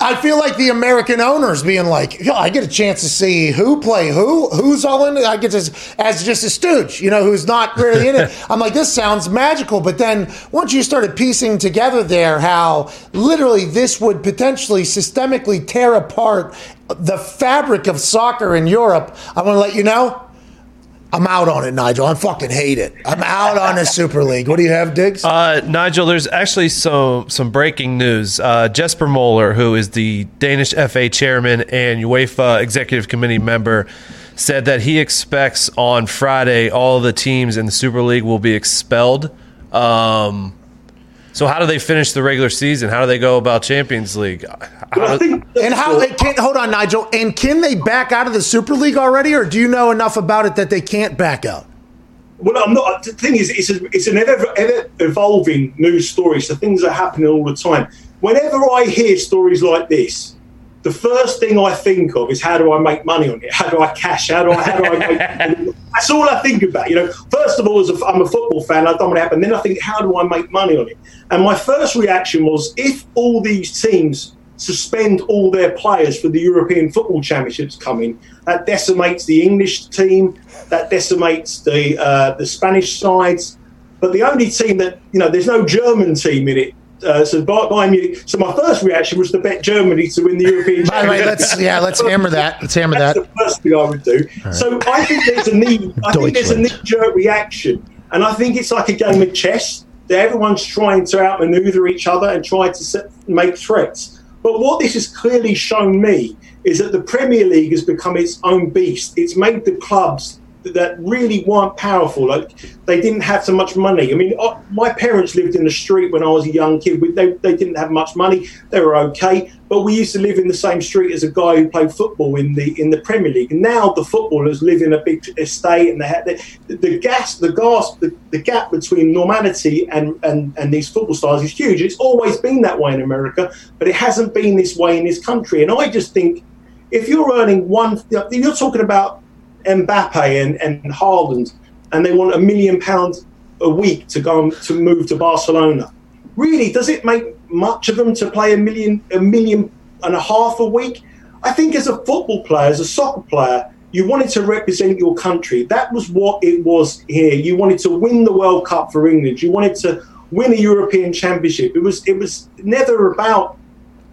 I feel like the American owners being like, "Yo, I get a chance to see who play who, who's all in it. I get to as just a stooge, you know, who's not really in it. I'm like, this sounds magical. But then once you started piecing together there, how literally this would potentially systemically tear apart the fabric of soccer in Europe, I want to let you know I'm out on it, Nigel. I fucking hate it. I'm out on the Super League. What do you have, Digz? Uh, Nigel, there's actually some some breaking news. Uh, Jesper Moller, who is the Danish FA chairman and UEFA executive committee member, said that he expects on Friday all the teams in the Super League will be expelled. Um, so how do they finish the regular season? How do they go about Champions League? Well, I think and how they can hold on, Nigel? And can they back out of the Super League already, or do you know enough about it that they can't back out? Well, I'm not. The thing is, it's, a, it's an ever, ever evolving news story. So things are happening all the time. Whenever I hear stories like this, the first thing I think of is how do I make money on it? How do I cash? How do I? How do I make? That's all I think about. You know, first of all, as a, I'm a football fan, I don't want to happen. Then I think, how do I make money on it? And my first reaction was, if all these teams suspend all their players for the European Football Championships coming. That decimates the English team. That decimates the uh, the Spanish sides. But the only team that you know, there's no German team in it. Uh, so. So my first reaction was to bet Germany to win the European. By the way, let's yeah, let's hammer that. Let's hammer That's that. the first thing I would do. So I think there's a need. I think there's a knee jerk reaction, and I think it's like a game of chess. That everyone's trying to outmaneuver each other and try to set, make threats. But what this has clearly shown me is that the Premier League has become its own beast. It's made the clubs that really weren't powerful. Like they didn't have so much money. I mean, uh, my parents lived in the street when I was a young kid. They, they didn't have much money. They were okay, but we used to live in the same street as a guy who played football in the in the Premier League. Now the footballers live in a big estate, and they have the, the gas, the gas, the, the gap between normality and, and and these football stars is huge. It's always been that way in America, but it hasn't been this way in this country. And I just think if you're earning one, you're talking about Mbappe and, and Haaland, and they want a million pounds a week to go and, to move to Barcelona. Really, does it make much of them to play a million a million and a half a week? I think as a football player, as a soccer player, you wanted to represent your country. That was what it was here. You wanted to win the World Cup for England. You wanted to win a European Championship. It was it was never about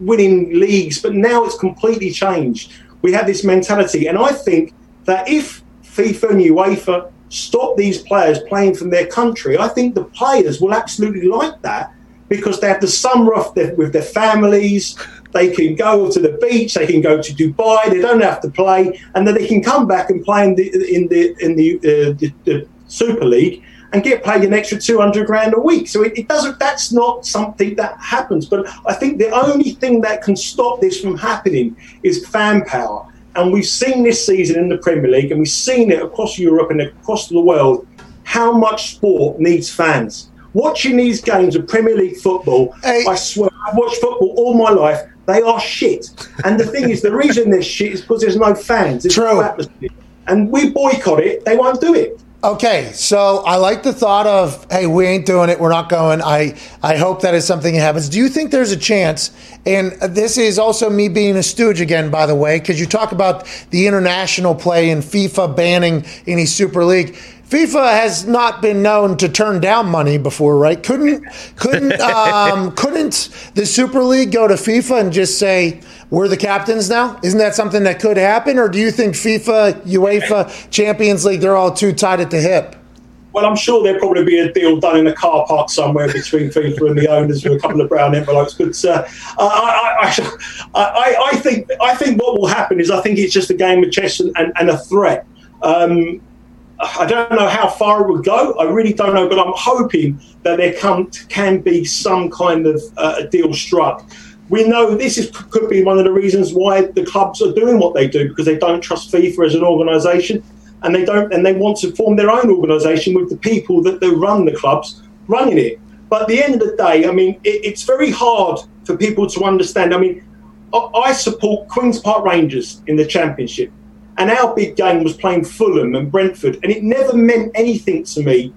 winning leagues, but now it's completely changed. We have this mentality, and I think that if FIFA and UEFA stop these players playing from their country, I think the players will absolutely like that because they have the summer off their, with their families. They can go to the beach. They can go to Dubai. They don't have to play, and then they can come back and play in the in the in the, uh, the, the Super League and get paid an extra 200 grand a week. So it, it, doesn't, that's not something that happens. But I think the only thing that can stop this from happening is fan power. And we've seen this season in the Premier League, and we've seen it across Europe and across the world, how much sport needs fans. Watching these games of Premier League football, hey. I swear, I've watched football all my life. They are shit. And the thing is, the reason they're shit is because there's no fans. There's True. No atmosphere. And we boycott it, they won't do it. Okay, so I like the thought of, hey, we ain't doing it. We're not going. I I hope that is something that happens. Do you think there's a chance? And this is also me being a stooge again, by the way, because you talk about the international play and FIFA banning any Super League. FIFA has not been known to turn down money before, right? Couldn't couldn't um, couldn't the Super League go to FIFA and just say we're the captains now? Isn't that something that could happen, or do you think FIFA, UEFA, Champions League they're all too tight at the hip? Well, I'm sure there'll probably be a deal done in a car park somewhere between FIFA and the owners with a couple of brown envelopes. But uh, I, I, I, I, think I think what will happen is I think it's just a game of chess and, and, and a threat. Um, I don't know how far it would go. I really don't know, but I'm hoping that there come, can be some kind of uh, deal struck. We know this is, could be one of the reasons why the clubs are doing what they do because they don't trust FIFA as an organisation, and they don't, and they want to form their own organisation with the people that they run the clubs running it. But at the end of the day, I mean, it, it's very hard for people to understand. I mean, I, I support Queens Park Rangers in the Championship. And our big game was playing Fulham and Brentford. And it never meant anything to me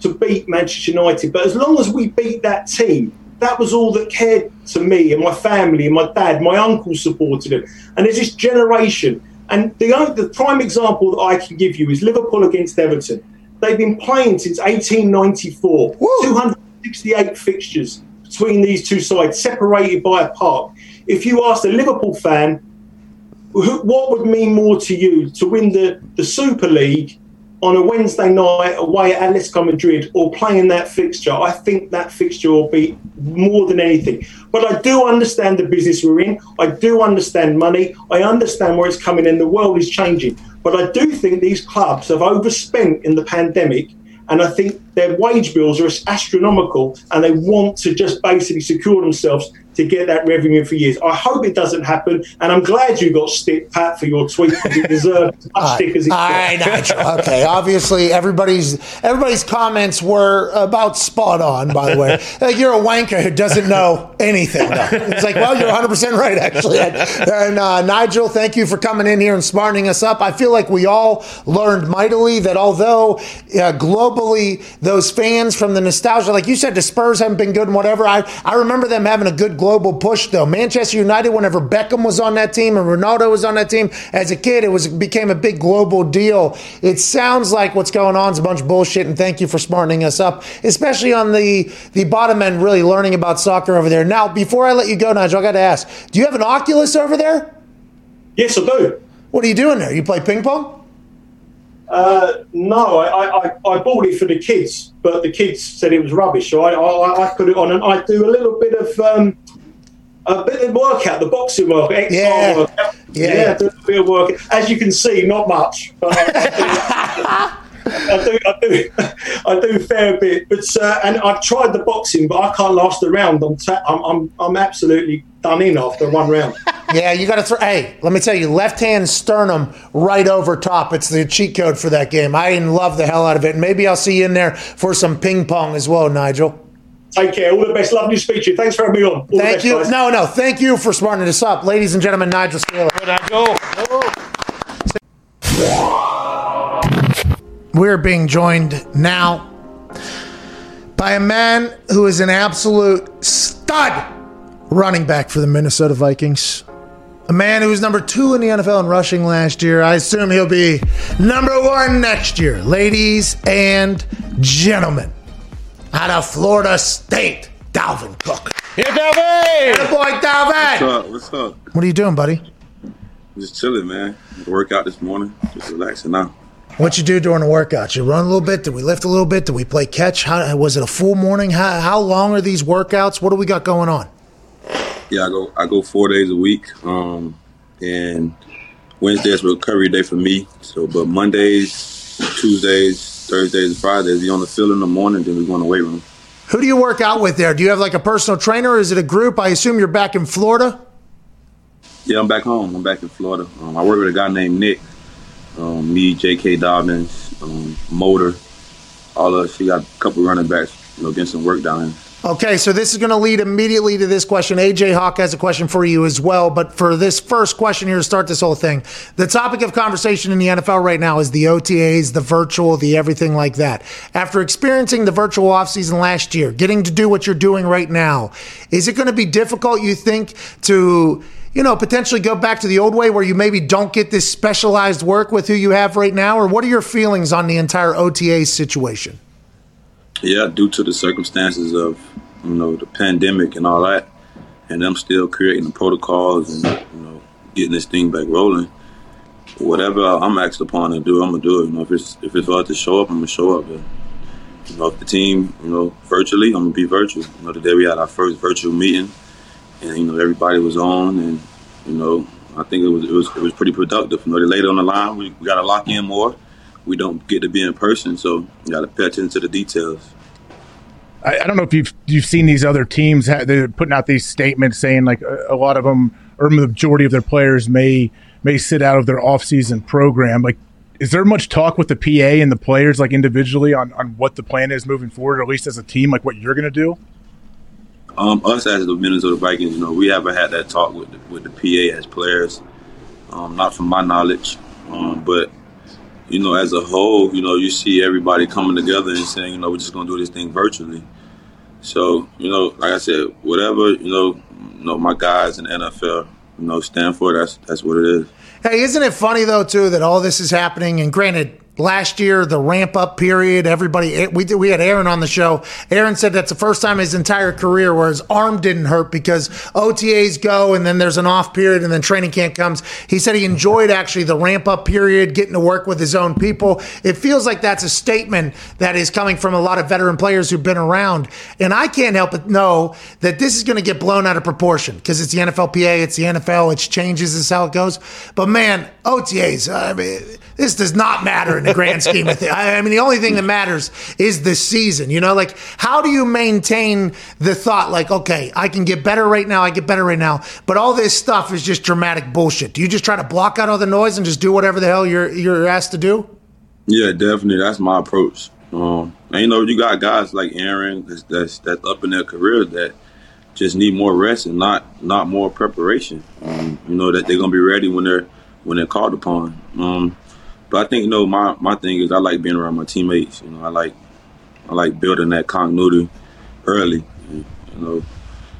to beat Manchester United. But as long as we beat that team, that was all that cared to me and my family and my dad. My uncle supported it. and there's this generation. And the only, the prime example that I can give you is Liverpool against Everton. They've been playing since 1894. 268 fixtures between these two sides, separated by a park. If you asked a Liverpool fan, what would mean more to you to win the, the Super League on a Wednesday night away at Atletico Madrid or playing that fixture, I think that fixture will be more than anything. But I do understand the business we're in. I do understand money. I understand where it's coming in. The world is changing. But I do think these clubs have overspent in the pandemic. And I think their wage bills are astronomical and they want to just basically secure themselves to get that revenue for years. I hope it doesn't happen, and I'm glad you got stick pat for your tweet because it deserved as much stick as it I know. Okay, obviously everybody's everybody's comments were about spot on. By the way, like you're a wanker who doesn't know anything. Though. It's like, well, you're 100 percent right, actually. And uh, Nigel, thank you for coming in here and smartening us up. I feel like we all learned mightily that although uh, globally those fans from the nostalgia, like you said, the Spurs haven't been good and whatever. I I remember them having a good global push though. Manchester United, whenever Beckham was on that team and Ronaldo was on that team, as a kid, it was became a big global deal. It sounds like what's going on is a bunch of bullshit, and thank you for smartening us up, especially on the the bottom end, really learning about soccer over there. Now, before I let you go, Nigel, I got to ask: Do you have an Oculus over there? Yes, I do. What are you doing there? You play ping pong? Uh, no, I, I, I bought it for the kids, but the kids said it was rubbish, so I, I, I put it on and I do a little bit of um, a bit of workout, the boxing workout, Yeah. workout. Yeah. yeah, do a bit of work. As you can see, not much, but I, I do, I do, I do a fair bit. But uh, and I've tried the boxing, but I can't last a round. I'm, ta- I'm, I'm, I'm absolutely done in after one round. Yeah, you got to throw. Hey, let me tell you, left hand sternum right over top. It's the cheat code for that game. I love the hell out of it. And maybe I'll see you in there for some ping pong as well, Nigel. Take care. All the best. Love to speak to you. Thanks for having me on. All Thank best, you. guys. No, no. Thank you for smartening us up. Ladies and gentlemen, Nigel Seeley. We're being joined now by a man who is an absolute stud running back for the Minnesota Vikings. A man who was number two in the NFL in rushing last year. I assume he'll be number one next year. Ladies and gentlemen, out of Florida State, Dalvin Cook. Here, Dalvin! Good boy, Dalvin. What's up? What's up? What are you doing, buddy? Just chilling, man. Workout this morning. Just relaxing now. What you do during the workouts? You run a little bit? Did we lift a little bit? Did we play catch? How was it a full morning? How, how long are these workouts? What do we got going on? Yeah, I go I go four days a week. Um, and Wednesday is recovery day for me. So, but Mondays, Tuesdays, Thursdays, and Fridays, we on the field in the morning. Then we go in the weight room. Who do you work out with there? Do you have like a personal trainer or is it a group? I assume you're back in Florida. Yeah, I'm back home. I'm back in Florida. Um, I work with a guy named Nick. Um, me, J.K. Dobbins, um, Motor, all of us. We got a couple running backs. You know, getting some work down here. Okay, so this is going to lead immediately to this question. AJ Hawk has a question for you as well. But for this first question here to start this whole thing, the topic of conversation in the NFL right now is the OTAs, the virtual, the everything like that. After experiencing the virtual offseason last year, getting to do what you're doing right now, is it going to be difficult, you think, to you know, potentially go back to the old way where you maybe don't get this specialized work with who you have right now? Or what are your feelings on the entire OTA situation? Yeah, due to the circumstances of you know the pandemic and all that, and them still creating the protocols and you know getting this thing back rolling. Whatever I'm asked upon to do, I'm gonna do it. You know, if it's if it's hard to show up, I'm gonna show up. And, you know, if the team, you know, virtually, I'm gonna be virtual. You know, today we had our first virtual meeting, and you know everybody was on, and you know I think it was it was it was pretty productive. You know, they later on the line, we, we got to lock in more. We don't get to be in person, so you got to pay attention to the details. I, I don't know if you've you've seen these other teams. ha- They're putting out these statements saying like a, a lot of them or the majority of their players may may sit out of their offseason program. Like, is there much talk with the PA and the players like individually on on what the plan is moving forward, or at least as a team, like what you're going to do? Um, us as the Minnesota Vikings, you know, we haven't had that talk with the, with the PA as players, um, not from my knowledge. Um, but you know, as a whole, you know, you see everybody coming together and saying, you know, we're just going to do this thing virtually. So you know, like I said, whatever you know, you know, my guys in NFL, you know, stand for. That's that's what it is. Hey, isn't it funny though too that all this is happening? And granted, last year the ramp up period everybody eh, we did, we had Aaron on the show. Aaron said that's the first time in his entire career where his arm didn't hurt because OTAs go and then there's an off period and then training camp comes. He said he enjoyed actually the ramp up period getting to work with his own people. It feels like that's a statement that is coming from a lot of veteran players who've been around. And I can't help but know that this is going to get blown out of proportion because it's the NFLPA it's the NFL it changes is how it goes. But man OTAs I mean this does not matter in the grand scheme of things. I mean, the only thing that matters is the season. You know, like how do you maintain the thought, like, okay, I can get better right now, I get better right now, but all this stuff is just dramatic bullshit. Do you just try to block out all the noise and just do whatever the hell you're you're asked to do? Yeah, definitely. That's my approach. Um, and you know, you got guys like Aaron that's, that's that's up in their career that just need more rest and not not more preparation. Um, you know that they're gonna be ready when they're when they're called upon. Um, but I think you know my my thing is I like being around my teammates. You know, I like I like building that continuity early. You know,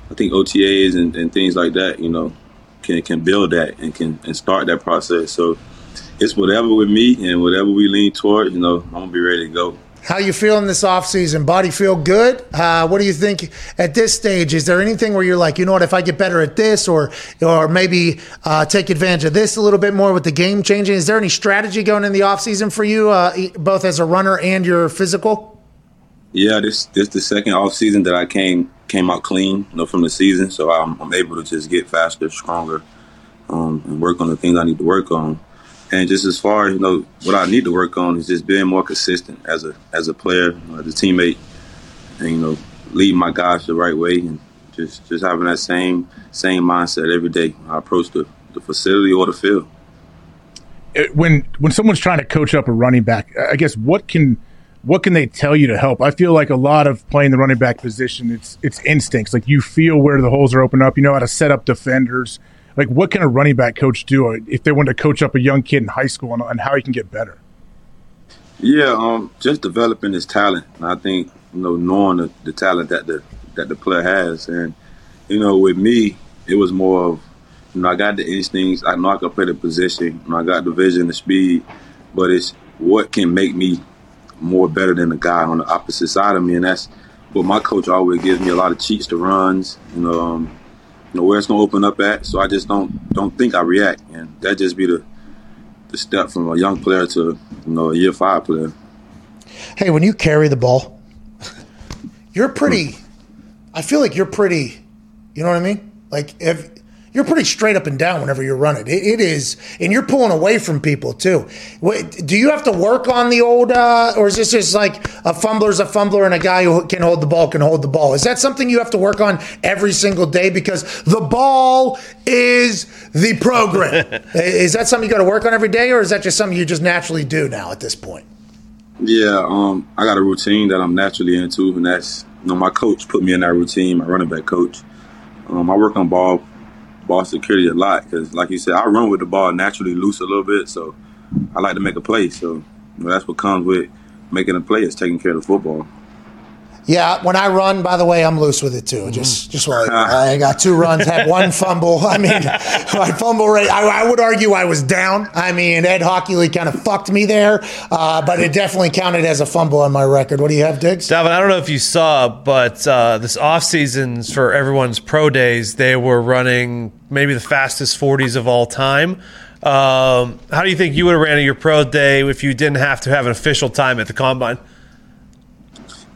I think OTAs and, and things like that. You know, can can build that and can and start that process. So it's whatever with me and whatever we lean toward. You know, I'm gonna be ready to go. How you feeling this offseason? Body feel good? Uh, what do you think at this stage? Is there anything where you're like, you know what, if I get better at this, or or maybe uh, take advantage of this a little bit more with the game changing? Is there any strategy going in the offseason for you, uh, both as a runner and your physical? Yeah, this this the second off season that I came came out clean, you know, from the season, so I'm, I'm able to just get faster, stronger, um, and work on the things I need to work on. And just as far as you know, what I need to work on is just being more consistent as a as a player, as a teammate, and you know, lead my guys the right way, and just just having that same same mindset every day. I approach the, the facility or the field. Uh, when when someone's trying to coach up a running back, I guess what can what can they tell you to help? I feel like a lot of playing the running back position, it's it's instincts. Like you feel where the holes are open up. You know how to set up defenders like what can a running back coach do if they want to coach up a young kid in high school and, how he can get better? Yeah, um, just developing his talent. I think you know knowing the, the talent that the that the player has, and you know with me, it was more of you know I got the instincts. I know I can play the position. You know, I got the vision, the speed, but it's what can make me more better than the guy on the opposite side of me, and that's what my coach always gives me a lot of cheats to runs. You know, um, know where it's gonna open up at. So I just don't don't think I react, and that just be the the step from a young player to you know a year five player. Hey, when you carry the ball, you're pretty. Hmm. I feel like you're pretty. You know what I mean? Like if you're pretty straight up and down whenever you're running. it, it is, and you're pulling away from people too. What, do you have to work on the old, uh, or is this just like a fumbler's a fumbler and a guy who can hold the ball can hold the ball? Is that something you have to work on every single day because the ball is the program? is that something you got to work on every day, or is that just something you just naturally do now at this point? Yeah, um, I got a routine that I'm naturally into, and that's you know my coach put me in that routine. My running back coach. Um, I work on ball ball security a lot because, like you said, I run with the ball naturally loose a little bit, so I like to make a play. So you know, that's what comes with making a play is taking care of the football. Yeah, when I run, by the way, I'm loose with it too. Just, just while I, I got two runs, had one fumble. I mean, my fumble rate. I, I, would argue I was down. I mean, Ed Hochuli kind of fucked me there, uh, but it definitely counted as a fumble on my record. What do you have, Digz? Dalvin, I don't know if you saw, but uh, this off seasons for everyone's pro days, they were running maybe the fastest 40s of all time. Um, how do you think you would have ran your pro day if you didn't have to have an official time at the combine?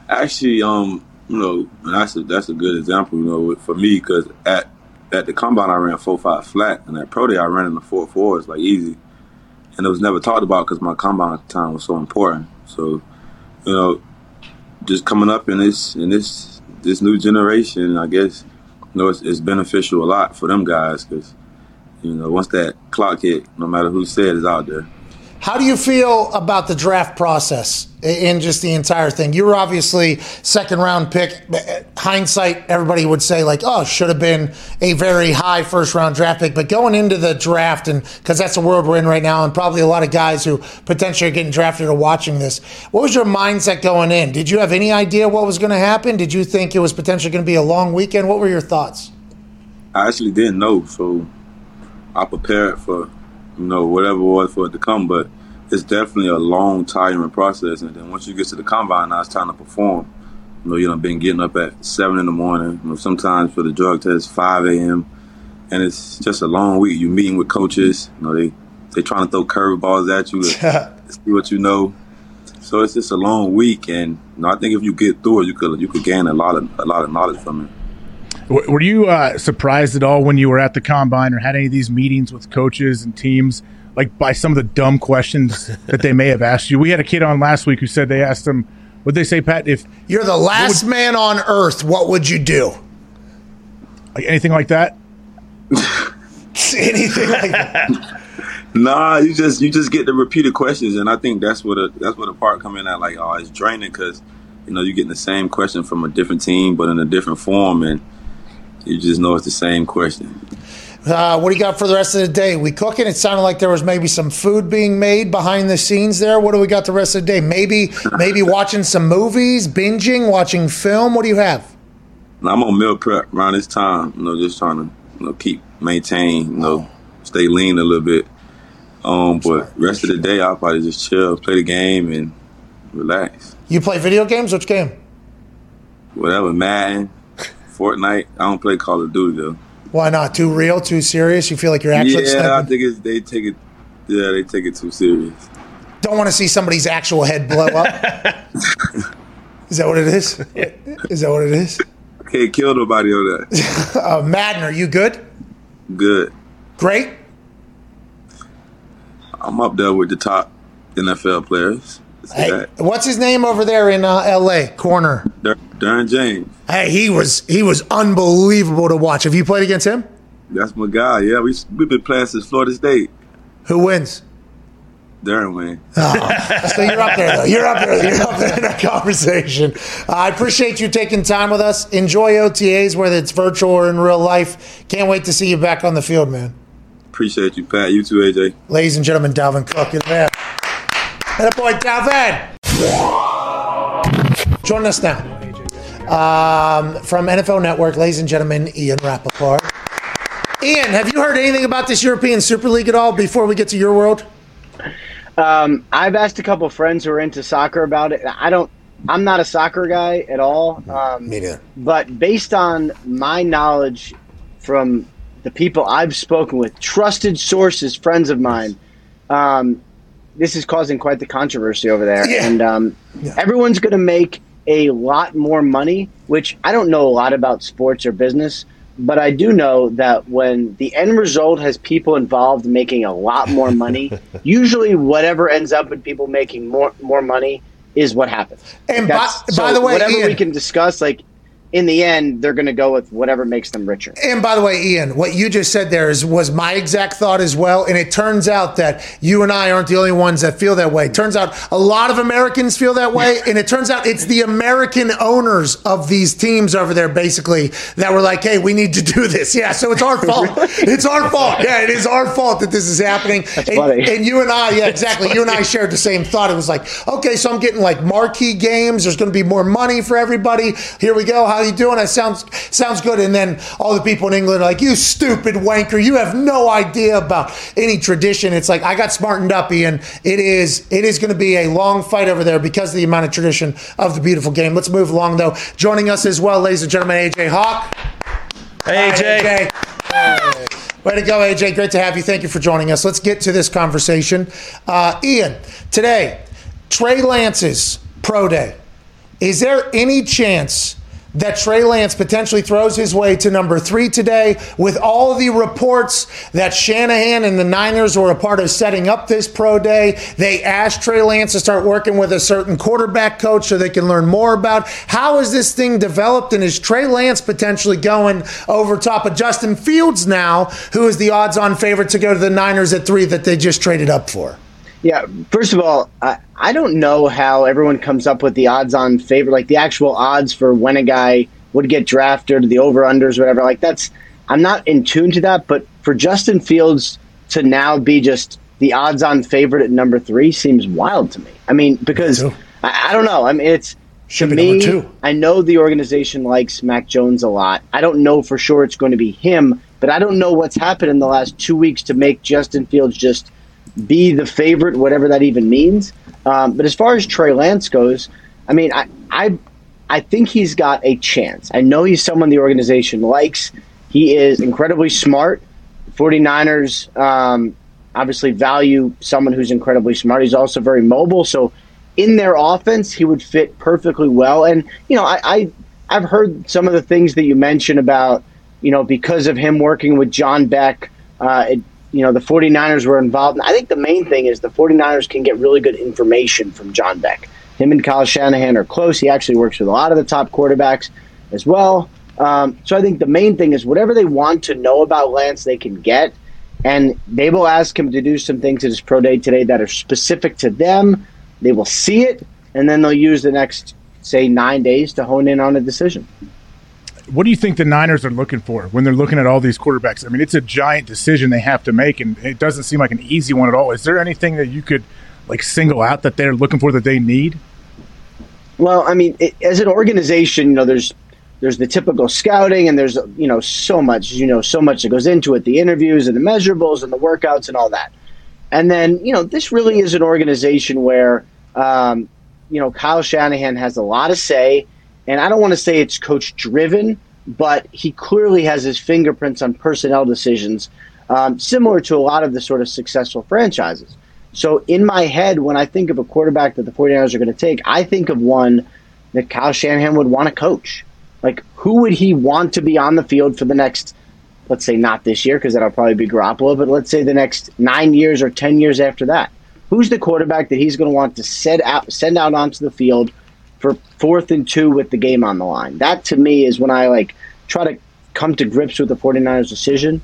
Actually, um, you know, that's a that's a good example, you know, for me because at at the combine I ran four five flat, and at pro day I ran in the four four. It's like easy, and it was never talked about because my combine time was so important. So, you know, just coming up in this in this this new generation, I guess, you know, it's, it's beneficial a lot for them guys because, you know, once that clock hit, no matter who said is out there. How do you feel about the draft process in just the entire thing? You were obviously second round pick. Hindsight, everybody would say like, "Oh, should have been a very high first round draft pick." But going into the draft, and because that's the world we're in right now, and probably a lot of guys who potentially are getting drafted are watching this. What was your mindset going in? Did you have any idea what was going to happen? Did you think it was potentially going to be a long weekend? What were your thoughts? I actually didn't know, so I prepared for you know, whatever it was for it to come. But it's definitely a long, tiring process. And then once you get to the combine, now it's time to perform. You know, you know, been getting up at seven in the morning. You know, sometimes for the drug test, five a.m. And it's just a long week. You're meeting with coaches. You know, they they trying to throw curveballs at you to see what you know. So it's just a long week, and you know, I think if you get through it, you could you could gain a lot of a lot of knowledge from it. Were you uh, surprised at all when you were at the combine or had any of these meetings with coaches and teams, like by some of the dumb questions that they may have asked you? We had a kid on last week who said they asked him, "Would they say, Pat, if you're the last would, man on earth, what would you do?" Like anything like that? anything like that? Nah, you just you just get the repeated questions, and I think that's what a, that's what a part come in at. Like, oh, it's draining because you know you're getting the same question from a different team, but in a different form, and you just know it's the same question. Uh, what do you got for the rest of the day? We cooking? It sounded like there was maybe some food being made behind the scenes there. What do we got the rest of the day? Maybe maybe watching some movies, binging, watching film. What do you have? I'm on meal prep around this time. You know, just trying to you know keep maintain. You know, stay lean a little bit. Um, but rest of the day, I'll probably just chill, play the game, and relax. You play video games? Which game? Whatever, Madden. Fortnite. I don't play Call of Duty though. Why not? Too real? Too serious? You feel like you're actually? Yeah, sniping? I think it's, they take it. Yeah, they take it too serious. Don't want to see somebody's actual head blow up. is that what it is? Is that what it is? I can't kill nobody on that. uh, Madden, are you good? Good. Great. I'm up there with the top NFL players. Hey, what's his name over there in uh, L.A. corner? Derwin James. Hey, he was he was unbelievable to watch. Have you played against him? That's my guy. Yeah, we we've been playing since Florida State. Who wins? Derwin wins. Oh, so you're up there, though. You're up there. You're up there in that conversation. Uh, I appreciate you taking time with us. Enjoy OTAs, whether it's virtual or in real life. Can't wait to see you back on the field, man. Appreciate you, Pat. You too, AJ. Ladies and gentlemen, Dalvin Cook is there. That boy, Dalvin. Join us now um, from NFL Network, ladies and gentlemen, Ian Rapoport. Ian, have you heard anything about this European Super League at all before we get to your world? Um, I've asked a couple friends who are into soccer about it. I don't. I'm not a soccer guy at all. Um, Me neither. But based on my knowledge from the people I've spoken with, trusted sources, friends of mine, um, this is causing quite the controversy over there, Yeah. and um, Yeah. everyone's going to make a lot more money. Which I don't know a lot about sports or business, but I do know that when the end result has people involved making a lot more money, usually whatever ends up with people making more more money is what happens. And by, That's- by the way, whatever Ian, we can discuss, like in the end, they're going to go with whatever makes them richer. And by the way, Ian, what you just said there is was my exact thought as well. And it turns out that you and I aren't the only ones that feel that way. It turns out a lot of Americans feel that way. And it turns out it's the American owners of these teams over there, basically, that were like, hey, we need to do this. Yeah, so it's our fault. It's our fault. Yeah, it is our fault that this is happening. and, funny. and you and I, yeah, exactly. You and I shared the same thought. It was like, okay, so I'm getting like marquee games. There's going to be more money for everybody. Here we go. How you doing? That sounds sounds good. And then all the people in England are like, you stupid wanker. You have no idea about any tradition. It's like I got smartened up, Ian. It is it is going to be a long fight over there because of the amount of tradition of the beautiful game. Let's move along though. Joining us as well, ladies and gentlemen, AJ Hawk. Hey, Hi, AJ. AJ. Way to go, AJ. Great to have you. Thank you for joining us. Let's get to this conversation. Uh, Ian, today, Trey Lance's pro day. Is there any chance that Trey Lance potentially throws his way to number three today with all the reports that Shanahan and the Niners were a part of setting up this pro day? They asked Trey Lance to start working with a certain quarterback coach so they can learn more about how is this thing developed and is Trey Lance potentially going over top of Justin Fields now, who is the odds on favorite to go to the Niners at three that they just traded up for? Yeah, first of all, I, I don't know how everyone comes up with the odds on favor, like the actual odds for when a guy would get drafted, the over unders, whatever. Like that's, I'm not in tune to that, but for Justin Fields to now be just the odds on favorite at number three seems wild to me. I mean, because I, I, don't know. I mean, it's Should to be me. number two. I know the organization likes Mac Jones a lot. I don't know for sure it's going to be him, but I don't know what's happened in the last two weeks to make Justin Fields just be the favorite, whatever that even means. Um, but as far as Trey Lance goes, I mean, I, I, I think he's got a chance. I know he's someone the organization likes. He is incredibly smart. 49ers um, obviously value someone who's incredibly smart. He's also very mobile. So in their offense, he would fit perfectly well. And, you know, I, I, I've heard some of the things that you mentioned about, you know, because of him working with John Beck, uh, it, you know, the 49ers were involved. And I think the main thing is the 49ers can get really good information from John Beck. Him and Kyle Shanahan are close. He actually works with a lot of the top quarterbacks as well. Um, so I think the main thing is whatever they want to know about Lance, they can get. And they will ask him to do some things at his pro day today that are specific to them. They will see it, and then they'll use the next, say, nine days to hone in on a decision. What do you think the Niners are looking for when they're looking at all these quarterbacks? I mean, it's a giant decision they have to make, and it doesn't seem like an easy one at all. Is there anything that you could like single out that they're looking for that they need? Well, I mean, it, as an organization, you know, there's there's the typical scouting, and there's you know so much, you know, so much that goes into it, the interviews and the measurables and the workouts and all that. And then, you know, this really is an organization where, um, you know, Kyle Shanahan has a lot of say, and I don't want to say it's coach driven, but he clearly has his fingerprints on personnel decisions, um, similar to a lot of the sort of successful franchises. So in my head, when I think of a quarterback that the 49ers are going to take, I think of one that Kyle Shanahan would want to coach. Like, who would he want to be on the field for the next, let's say not this year, because that'll probably be Garoppolo, but let's say the next nine years or 10 years after that? Who's the quarterback that he's going to want to set out, send out onto the field for fourth and two with the game on the line? That to me is when I like try to come to grips with the 49ers decision.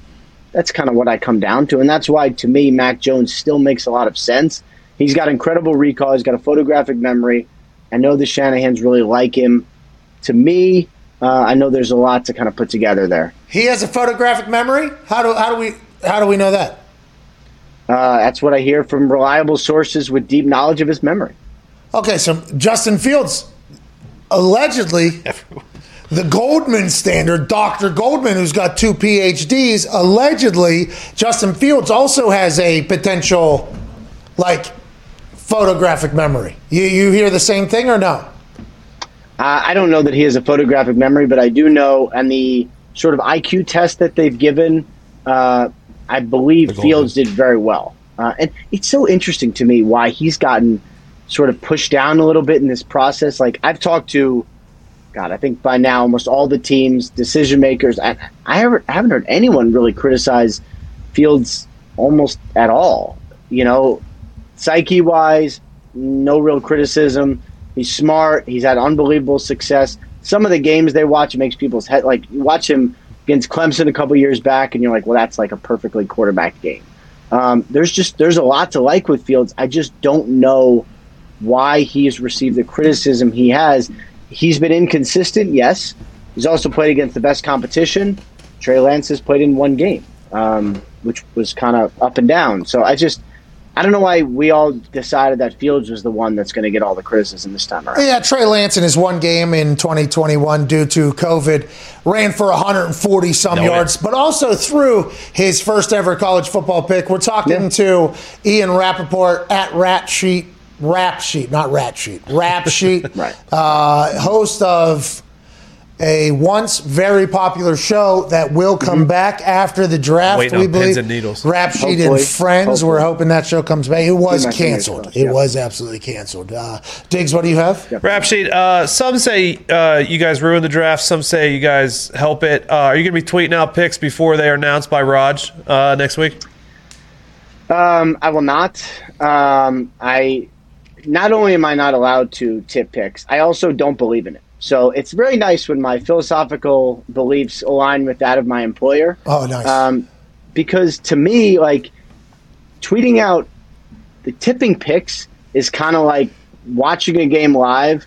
That's kind of what I come down to. And that's why, to me, Mac Jones still makes a lot of sense. He's got incredible recall, he's got a photographic memory. I know the Shanahans really like him. To me, uh, I know there's a lot to kind of put together there. He has a photographic memory. How do how do we how do we know that? Uh, that's what I hear from reliable sources with deep knowledge of his memory. Okay, so Justin Fields allegedly the Goldman standard, Dr. Goldman, who's got two PhDs, allegedly Justin Fields also has a potential like photographic memory. You you hear the same thing or no? Uh, I don't know that he has a photographic memory, but I do know, and the sort of IQ test that they've given, uh, I believe Fields did very well. Uh, and it's so interesting to me why he's gotten sort of pushed down a little bit in this process. Like I've talked to, God, I think by now almost all the teams, decision makers. I, I haven't, heard anyone really criticize Fields almost at all. You know, psyche wise, no real criticism. He's smart. He's had unbelievable success. Some of the games they watch, makes people's head like you watch him against Clemson a couple years back, and you're like, well, that's like a perfectly quarterback game. Um, there's just there's a lot to like with Fields. I just don't know why he's received the criticism he has. He's been inconsistent, yes. He's also played against the best competition. Trey Lance has played in one game, um, which was kind of up and down. So I just I don't know why we all decided that Fields was the one that's going to get all the criticism this time around. Yeah, Trey Lance in his one game in 2021 due to COVID ran for 140 some No, yards, but also threw his first ever college football pick. We're talking Yeah. to Ian Rapoport at Rat Sheet, Rap Sheet, not Rat Sheet, Rap Sheet, Right. uh, host of a once very popular show that will come back after the draft. Waiting we believe pins and needles. Rap Sheet and Hopefully. Friends. We're hoping that show comes back. It was Keep my fingers canceled. It yeah. was absolutely canceled. Uh, Digz, what do you have? Rap sheet. Uh, some say uh, you guys ruined the draft. Some say you guys help it. Uh, are you going to be tweeting out picks before they are announced by Raj uh, next week? Um, I will not. Um, I not only am I not allowed to tip picks, I also don't believe in it. So it's very nice when my philosophical beliefs align with that of my employer. Oh, nice. Um, because to me, like tweeting out the tipping picks is kind of like watching a game live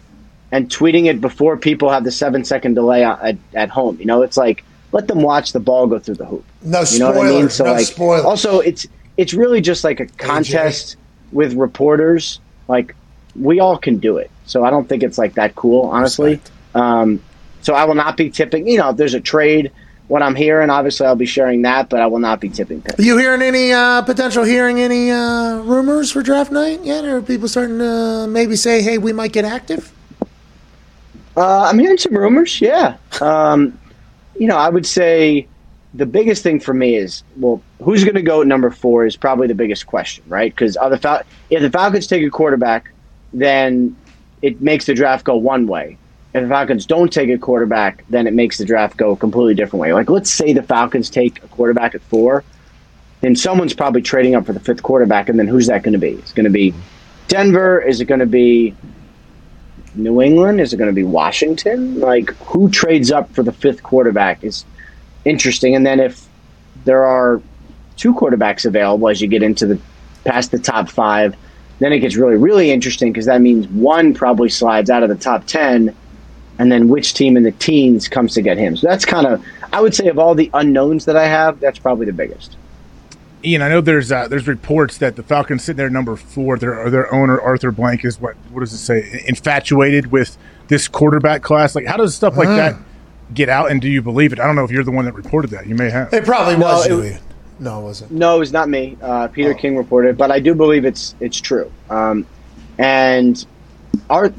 and tweeting it before people have the seven second delay at, at home. You know, it's like let them watch the ball go through the hoop. No You know what I mean? So no like, spoilers. also it's it's really just like a contest with reporters. Like we all can do it, so I don't think it's like that cool, honestly. Um, so I will not be tipping. You know, if there's a trade, what I'm hearing, obviously I'll be sharing that, but I will not be tipping picks. you hearing any uh, potential hearing any uh, rumors for draft night yet? Or are people starting to maybe say, hey, we might get active? Uh, I'm hearing some rumors. Yeah. Um, you know, I would say the biggest thing for me is well, who's going to go at number four is probably the biggest question, right? Because the Fal- if the Falcons take a quarterback, then it makes the draft go one way. If the Falcons don't take a quarterback, then it makes the draft go a completely different way. Like, let's say the Falcons take a quarterback at four, then someone's probably trading up for the fifth quarterback, and then who's that going to be? It's going to be Denver. Is it going to be New England? Is it going to be Washington? Like, who trades up for the fifth quarterback is interesting. And then if there are two quarterbacks available as you get into the past the top five, then it gets really, really interesting because that means one probably slides out of the top 10, and then which team in the teens comes to get him. So that's kind of, I would say, of all the unknowns that I have, that's probably the biggest. Ian, I know there's uh, there's reports that the Falcons sitting there at number four. Their their owner Arthur Blank is what what does it say? Infatuated with this quarterback class. Like, how does stuff like that get out? And do you believe it? I don't know if you're the one that reported that. You may have. It probably No, was it- No, it wasn't. No, it was not me. Uh, Peter King reported, but I do believe it's it's true. Um, and Art,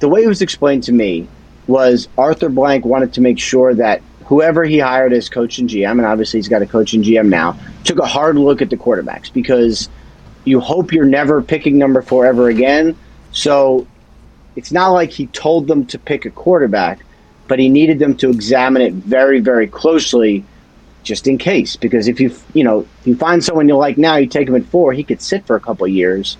the way it was explained to me was Arthur Blank wanted to make sure that whoever he hired as coach and GM, and obviously he's got a coach and GM now, took a hard look at the quarterbacks because you hope you're never picking number four ever again. So it's not like he told them to pick a quarterback, but he needed them to examine it very, very closely just in case. Because if you you know you find someone you like now, you take him at four, he could sit for a couple years,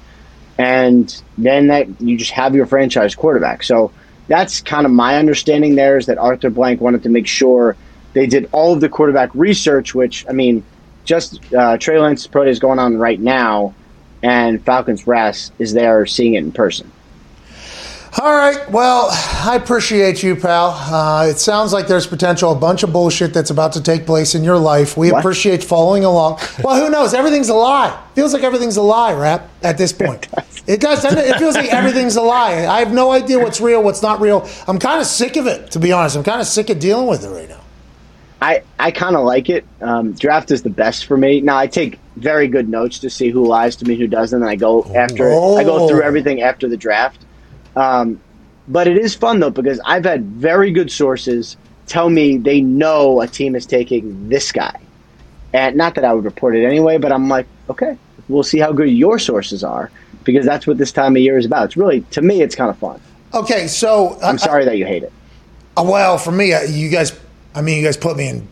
and then that you just have your franchise quarterback. So that's kind of my understanding. There is that Arthur Blank wanted to make sure they did all of the quarterback research, which I mean, just uh, Trey Lance's pro day is going on right now, and Falcons Brass is there seeing it in person. All right. Well, I appreciate you, pal. Uh, it sounds like there's potential a bunch of bullshit that's about to take place in your life. We What? appreciate following along. Well, who knows? Everything's a lie. Feels like everything's a lie, rap. At this point, it does. it? It feels like everything's a lie. I have no idea what's real, what's not real. I'm kind of sick of it, to be honest. I'm kind of sick of dealing with it right now. I, I kind of like it. Um, draft is the best for me. Now I take very good notes to see who lies to me, who doesn't, and I go after I go through Oh. everything after the draft. Um, but it is fun though because I've had very good sources tell me they know a team is taking this guy, and not that I would report it anyway. But I'm like, okay, we'll see how good your sources are because that's what this time of year is about. It's really to me, it's kind of fun. Okay, so I'm sorry that you hate it. Uh, Well, for me, uh, you guys, I mean, you guys put me in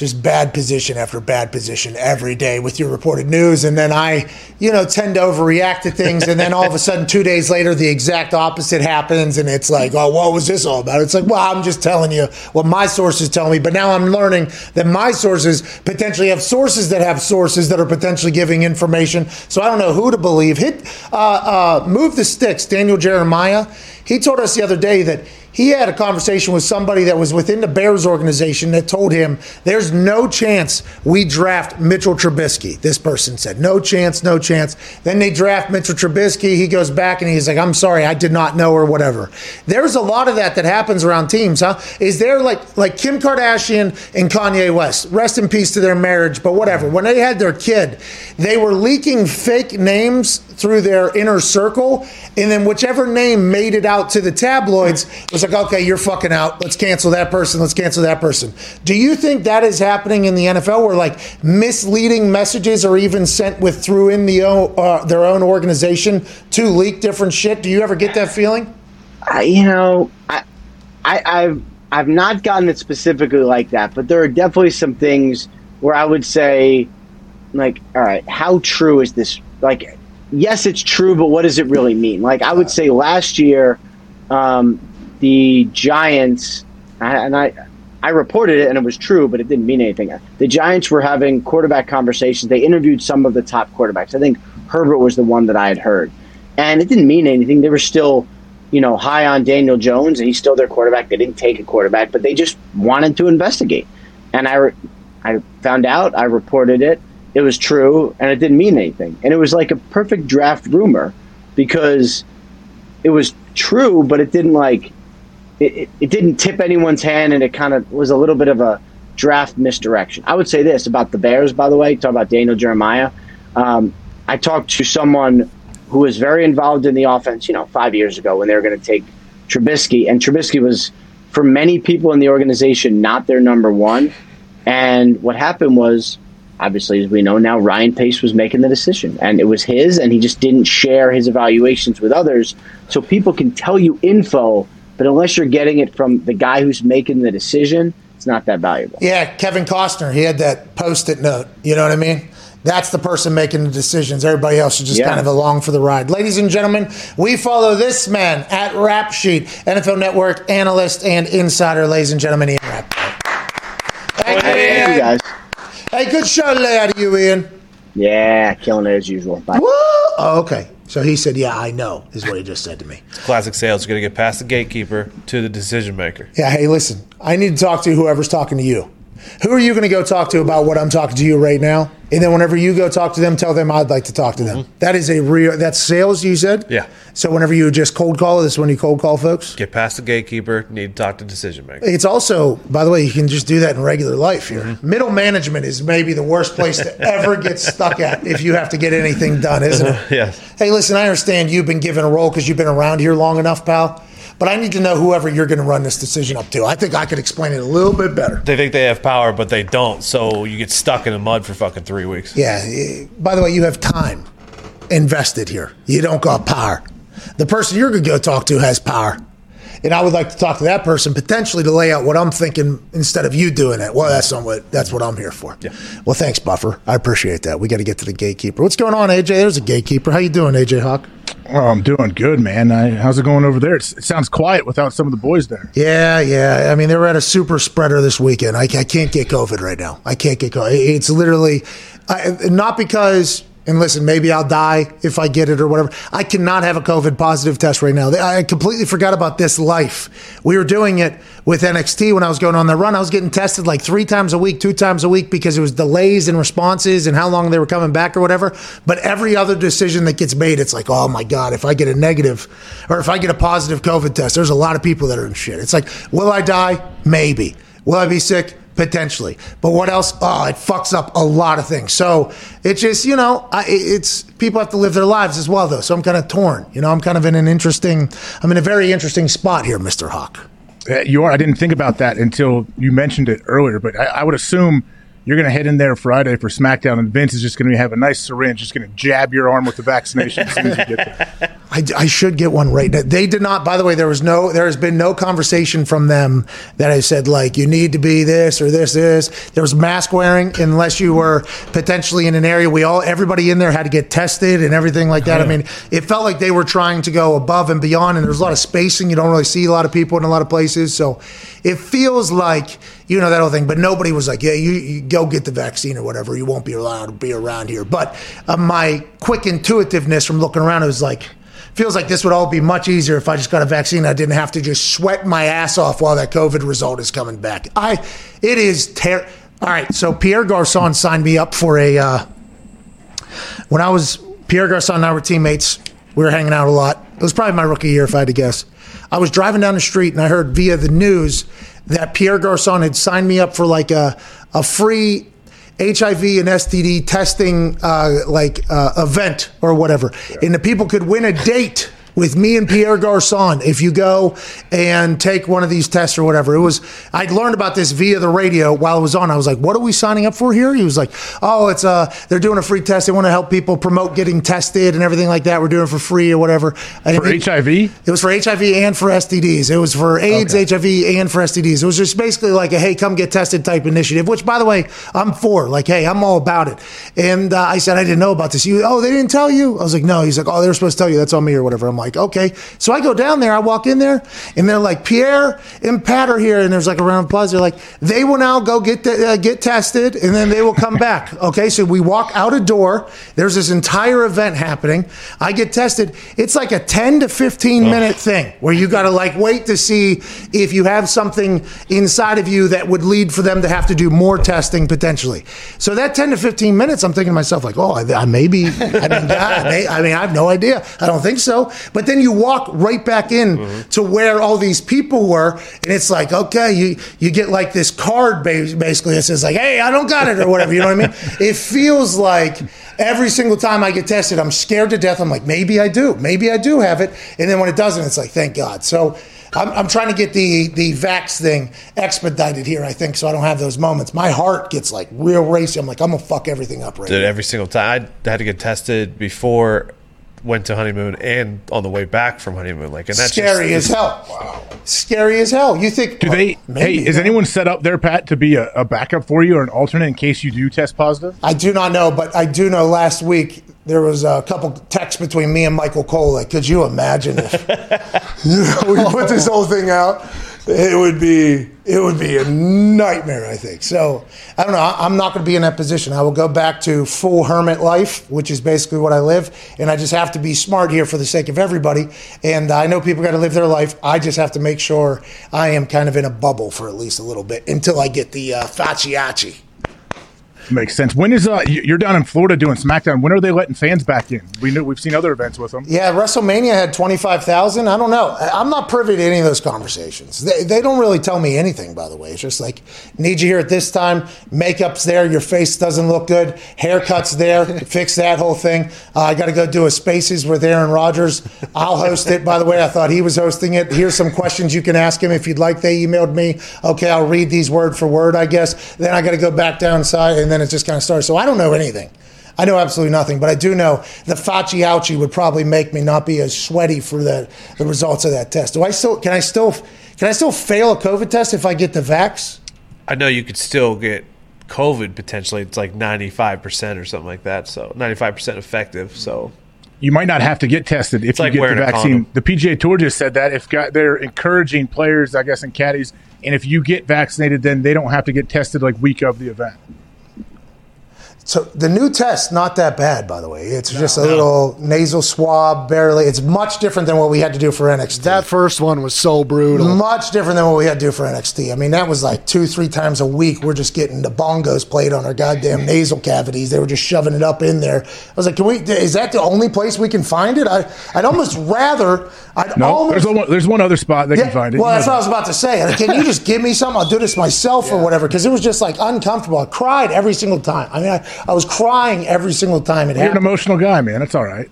just bad position after bad position every day with your reported news. And then I, you know, tend to overreact to things. And then all of a sudden, two days later, the exact opposite happens. And it's like, oh, what was this all about? It's like, well, I'm just telling you what my sources tell me. But now I'm learning that my sources potentially have sources that have sources that are potentially giving information. So I don't know who to believe. Hit, uh, uh, move the sticks, Daniel Jeremiah. He told us the other day that he had a conversation with somebody that was within the Bears organization that told him there's no chance we draft Mitchell Trubisky. This person said, no chance, no chance. Then they draft Mitchell Trubisky. He goes back and he's like, I'm sorry, I did not know or whatever. There's a lot of that that happens around teams, huh? Is there like like Kim Kardashian and Kanye West? Rest in peace to their marriage, but whatever. When they had their kid, they were leaking fake names through their inner circle, and then whichever name made it out to the tabloids was like, okay, you're fucking out. Let's cancel that person. Let's cancel that person. Do you think that is happening in the NFL, where like misleading messages are even sent with through in the uh, their own organization to leak different shit? Do you ever get that feeling? I, you know, I, I, I've I've not gotten it specifically like that, but there are definitely some things where I would say, like, all right, how true is this? Like, yes, it's true, but what does it really mean? Like, I would say last year, um, the Giants, and I. I reported it and it was true, but it didn't mean anything. The Giants were having quarterback conversations. They interviewed some of the top quarterbacks. I think Herbert was the one that I had heard, and it didn't mean anything. They were still, you know, high on Daniel Jones, and he's still their quarterback. They didn't take a quarterback, but they just wanted to investigate. And I, re- I found out. I reported it. It was true, and it didn't mean anything. And it was like a perfect draft rumor because it was true, but it didn't like it, it, it didn't tip anyone's hand, and it kind of was a little bit of a draft misdirection. I would say this about the Bears, by the way. Talk about Daniel Jeremiah. Um, I talked to someone who was very involved in the offense, you know, five years ago when they were going to take Trubisky, and Trubisky was, for many people in the organization, not their number one. And what happened was, obviously, as we know now, Ryan Pace was making the decision, and it was his, and he just didn't share his evaluations with others. So people can tell you info, but unless you're getting it from the guy who's making the decision, it's not that valuable. Yeah, Kevin Costner, he had that post-it note. You know what I mean? That's the person making the decisions. Everybody else is just Yeah. kind of along for the ride. Ladies and gentlemen, we follow this man at Rap Sheet, NFL Network analyst and insider. Ladies and gentlemen, Ian Rap. Thank you, Thank you guys. Hey, good show today out of you, Ian. Yeah, killing it as usual. Bye. Woo! Oh, okay. So he said, "Yeah, I know," is what he just said to me. Classic sales. You're going to get past the gatekeeper to the decision maker. Yeah, hey, listen, I need to talk to whoever's talking to you. Who are you going to go talk to about what I'm talking to you right now? And then whenever you go talk to them, tell them I'd like to talk to them. That is a real, that's sales, you said? Mm-hmm. Yeah. So whenever you just cold call, this is when you cold call folks? Get past the gatekeeper. Need to talk to decision maker. It's also, by the way, you can just do that in regular life here. Mm-hmm. Middle management is maybe the worst place to ever get stuck at if you have to get anything done, isn't it? Yes. Hey, listen, I understand you've been given a role because you've been around here long enough, pal. But I need to know whoever you're going to run this decision up to. I think I could explain it a little bit better. They think they have power, but they don't. So you get stuck in the mud for fucking three weeks. Yeah. eh, By the way, you have time invested here. You don't got power. The person you're going to go talk to has power. And I would like to talk to that person potentially to lay out what I'm thinking instead of you doing it. Well, that's not what that's what I'm here for. Yeah. Well, thanks, Buffer. I appreciate that. We got to get to the gatekeeper. What's going on, AJ? There's a gatekeeper. How you doing, AJ Hawk? Oh, I'm doing good, man. I, how's it going over there? It's, it sounds quiet without some of the boys there. Yeah, yeah. I mean, they were at a super spreader this weekend. I, I can't get COVID right now. I can't get COVID. It's literally I, not because. And listen, maybe I'll die if I get it or whatever. I cannot have a COVID positive test right now. I completely forgot about this life. We were doing it with NXT when I was going on the run. I was getting tested like three times a week, two times a week because it was delays and responses and how long they were coming back or whatever. But every other decision that gets made, it's like, oh my God, if I get a negative or if I get a positive COVID test, there's a lot of people that are in shit. It's like, will I die? Maybe. Will I be sick? Potentially. But what else? Oh, it fucks up a lot of things. So it's just, you know, I, it's people have to live their lives as well, though. So I'm kind of torn. You know, I'm kind of in an interesting, I'm in a very interesting spot here, Mr. Hawk. Uh, You are. I didn't think about that until you mentioned it earlier, but I, I would assume you're going to head in there Friday for SmackDown, and Vince is just going to have a nice syringe, just going to jab your arm with the vaccination as soon as you get there. I, I should get one right now. They did not, by the way, there was no, there has been no conversation from them that I said, like, you need to be this or this, this. There was mask wearing unless you were potentially in an area. We all, everybody in there had to get tested and everything like that. I mean, it felt like they were trying to go above and beyond, and there's a lot of spacing. You don't really see a lot of people in a lot of places. So it feels like, you know, that whole thing, but nobody was like, yeah, you, you go get the vaccine or whatever. You won't be allowed to be around here. But uh, my quick intuitiveness from looking around, it was like, feels like this would all be much easier if I just got a vaccine. I didn't have to just sweat my ass off while that COVID result is coming back. I, it is ter. All right, so Pierre Garcon signed me up for a. Uh, when I was Pierre Garcon and I were teammates, we were hanging out a lot. It was probably my rookie year, if I had to guess. I was driving down the street and I heard via the news that Pierre Garcon had signed me up for like a a free HIV and STD testing uh, like uh, event or whatever, and the people could win a date with me and Pierre Garcon if you go and take one of these tests or whatever. It was I'd learned about this via the radio while it was on. I was like, "What are we signing up for here?" He was like, "Oh, it's uh they're doing a free test. They want to help people promote getting tested and everything like that. We're doing it for free or whatever." And For it- HIV? it was for HIV and for STDs. It was for AIDS, Okay. HIV, and for STDs. It was just basically like a hey, come get tested type initiative. Which, by the way, I'm for. Like, hey, I'm all about it. And uh, I said I didn't know about this. You, oh, they didn't tell you. I was like, no. He's like, oh, they were supposed to tell you. That's on me or whatever. I'm like, like, okay. So I go down there, I walk in there, and they're like, Pierre and Pat are here, and there's like a round of applause. They're like, they will now go get the, uh, get tested, and then they will come back. Okay, so we walk out a door. There's this entire event happening. I get tested. It's like a 10 to 15 minute thing where you got to like wait to see if you have something inside of you that would lead for them to have to do more testing potentially. So that 10 to 15 minutes, I'm thinking to myself like, oh, I, I maybe, I mean, God, may, I mean, I have no idea. I don't think so. But then you walk right back in mm-hmm. to where all these people were, and it's like, okay, you you get like this card basically that says like, hey, I don't got it or whatever. You know what I mean? It feels like every single time I get tested, I'm scared to death. I'm like, maybe I do, maybe I do have it, and then when it doesn't, it's like, thank God. So. I'm, I'm trying to get the the vax thing expedited here. I think so. I don't have those moments. My heart gets like real racy. I'm like, I'm gonna fuck everything up right Did now. every single time. I had to get tested before went to honeymoon and on the way back from honeymoon. Like, and that's Scary just, as hell. Wow. Scary as hell. You think? Do they? Oh, maybe, hey, is yeah. anyone set up there, Pat, to be a, a backup for you or an alternate in case you do test positive? I do not know, but I do know last week there was a couple texts between me and Michael Cole. Like, could you imagine if you know, we put this whole thing out? It would be it would be a nightmare, I think. So I don't know. I- I'm not going to be in that position. I will go back to full hermit life, which is basically what I live, and I just have to be smart here for the sake of everybody. And I know people got to live their life. I just have to make sure I am kind of in a bubble for at least a little bit until I get the uh. Makes sense. When is uh you- you're down in Florida doing SmackDown? When are they letting fans back in? We know we've seen other events with them. Yeah, WrestleMania had 25,000. I don't know. I'm not privy to any of those conversations. They, they don't really tell me anything, by the way. It's just like, need you here at this time. Makeup's there. Your face doesn't look good. Haircut's there. Fix that whole thing. Uh, I got to go do a Spaces with Aaron Rodgers. I'll host it, by the way. I thought he was hosting it. Here's some questions you can ask him if you'd like. They emailed me. Okay, I'll read these word for word, I guess. Then I got to go back down downside, and then it just kind of started. So I don't know anything. I know absolutely nothing, but I do know the Fauci ouchie would probably make me not be as sweaty for the, the results of that test. Do I still can I still can I still fail a COVID test if I get the vax? I know you could still get COVID potentially. It's like 95% or something like that. So 95% effective. So You might not have to get tested if you like get the vaccine. The PGA Tour just said that if got, they're encouraging players, I guess, and caddies, and if you get vaccinated, then they don't have to get tested like week of the event. So the new test not that bad, by the way. It's just a little nasal swab, barely. It's much different than what we had to do for NXT. That first one was so brutal. much different than what we had to do for NXT. I mean, that was like two, three times a week. We're just getting the bongos played on our goddamn nasal cavities. They were just shoving it up in there. I was like, can we? Is that the only place we can find it? I, I'd almost rather. I'd No, almost, there's, one, there's one other spot they can find it. Well, that's what I was about to say. Like, Can you just give me something? I'll do this myself or whatever. Because it was just like uncomfortable. I cried every single time. I mean, I, I was crying every single time it happened. You're an emotional guy, man. It's all right.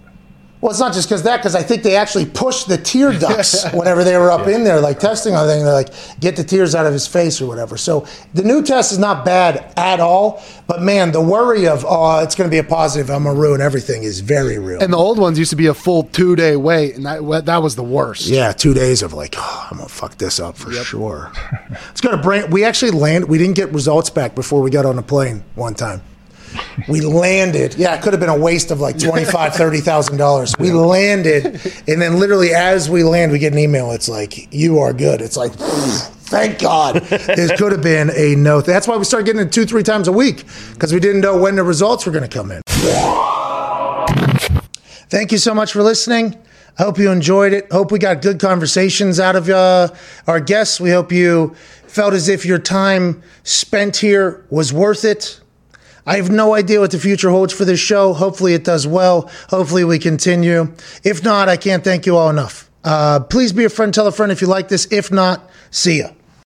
Well, it's not just because that, because I think they actually pushed the tear ducts whenever they were up in there, like testing on thing. They're like, get the tears out of his face or whatever. So the new test is not bad at all. But man, the worry of, oh, it's going to be a positive, I'm going to ruin everything is very real. And the old ones used to be a full two day wait, and that that was the worst. Yeah, two days of like, oh, I'm gonna fuck this up for sure. it's gonna bring. We actually land. We didn't get results back before we got on the plane one time. We landed. Yeah, it could have been a waste of like twenty five, thirty thousand dollars. We landed, and then literally as we land, we get an email. It's like, you are good. It's like. Thank God. This could have been a no. That's why we started getting it two, three times a week because we didn't know when the results were going to come in. Thank you so much for listening. I hope you enjoyed it. Hope we got good conversations out of uh, our guests. We hope you felt as if your time spent here was worth it. I have no idea what the future holds for this show. Hopefully, it does well. Hopefully, we continue. If not, I can't thank you all enough. Uh, please be a friend, tell a friend if you like this. If not, see ya.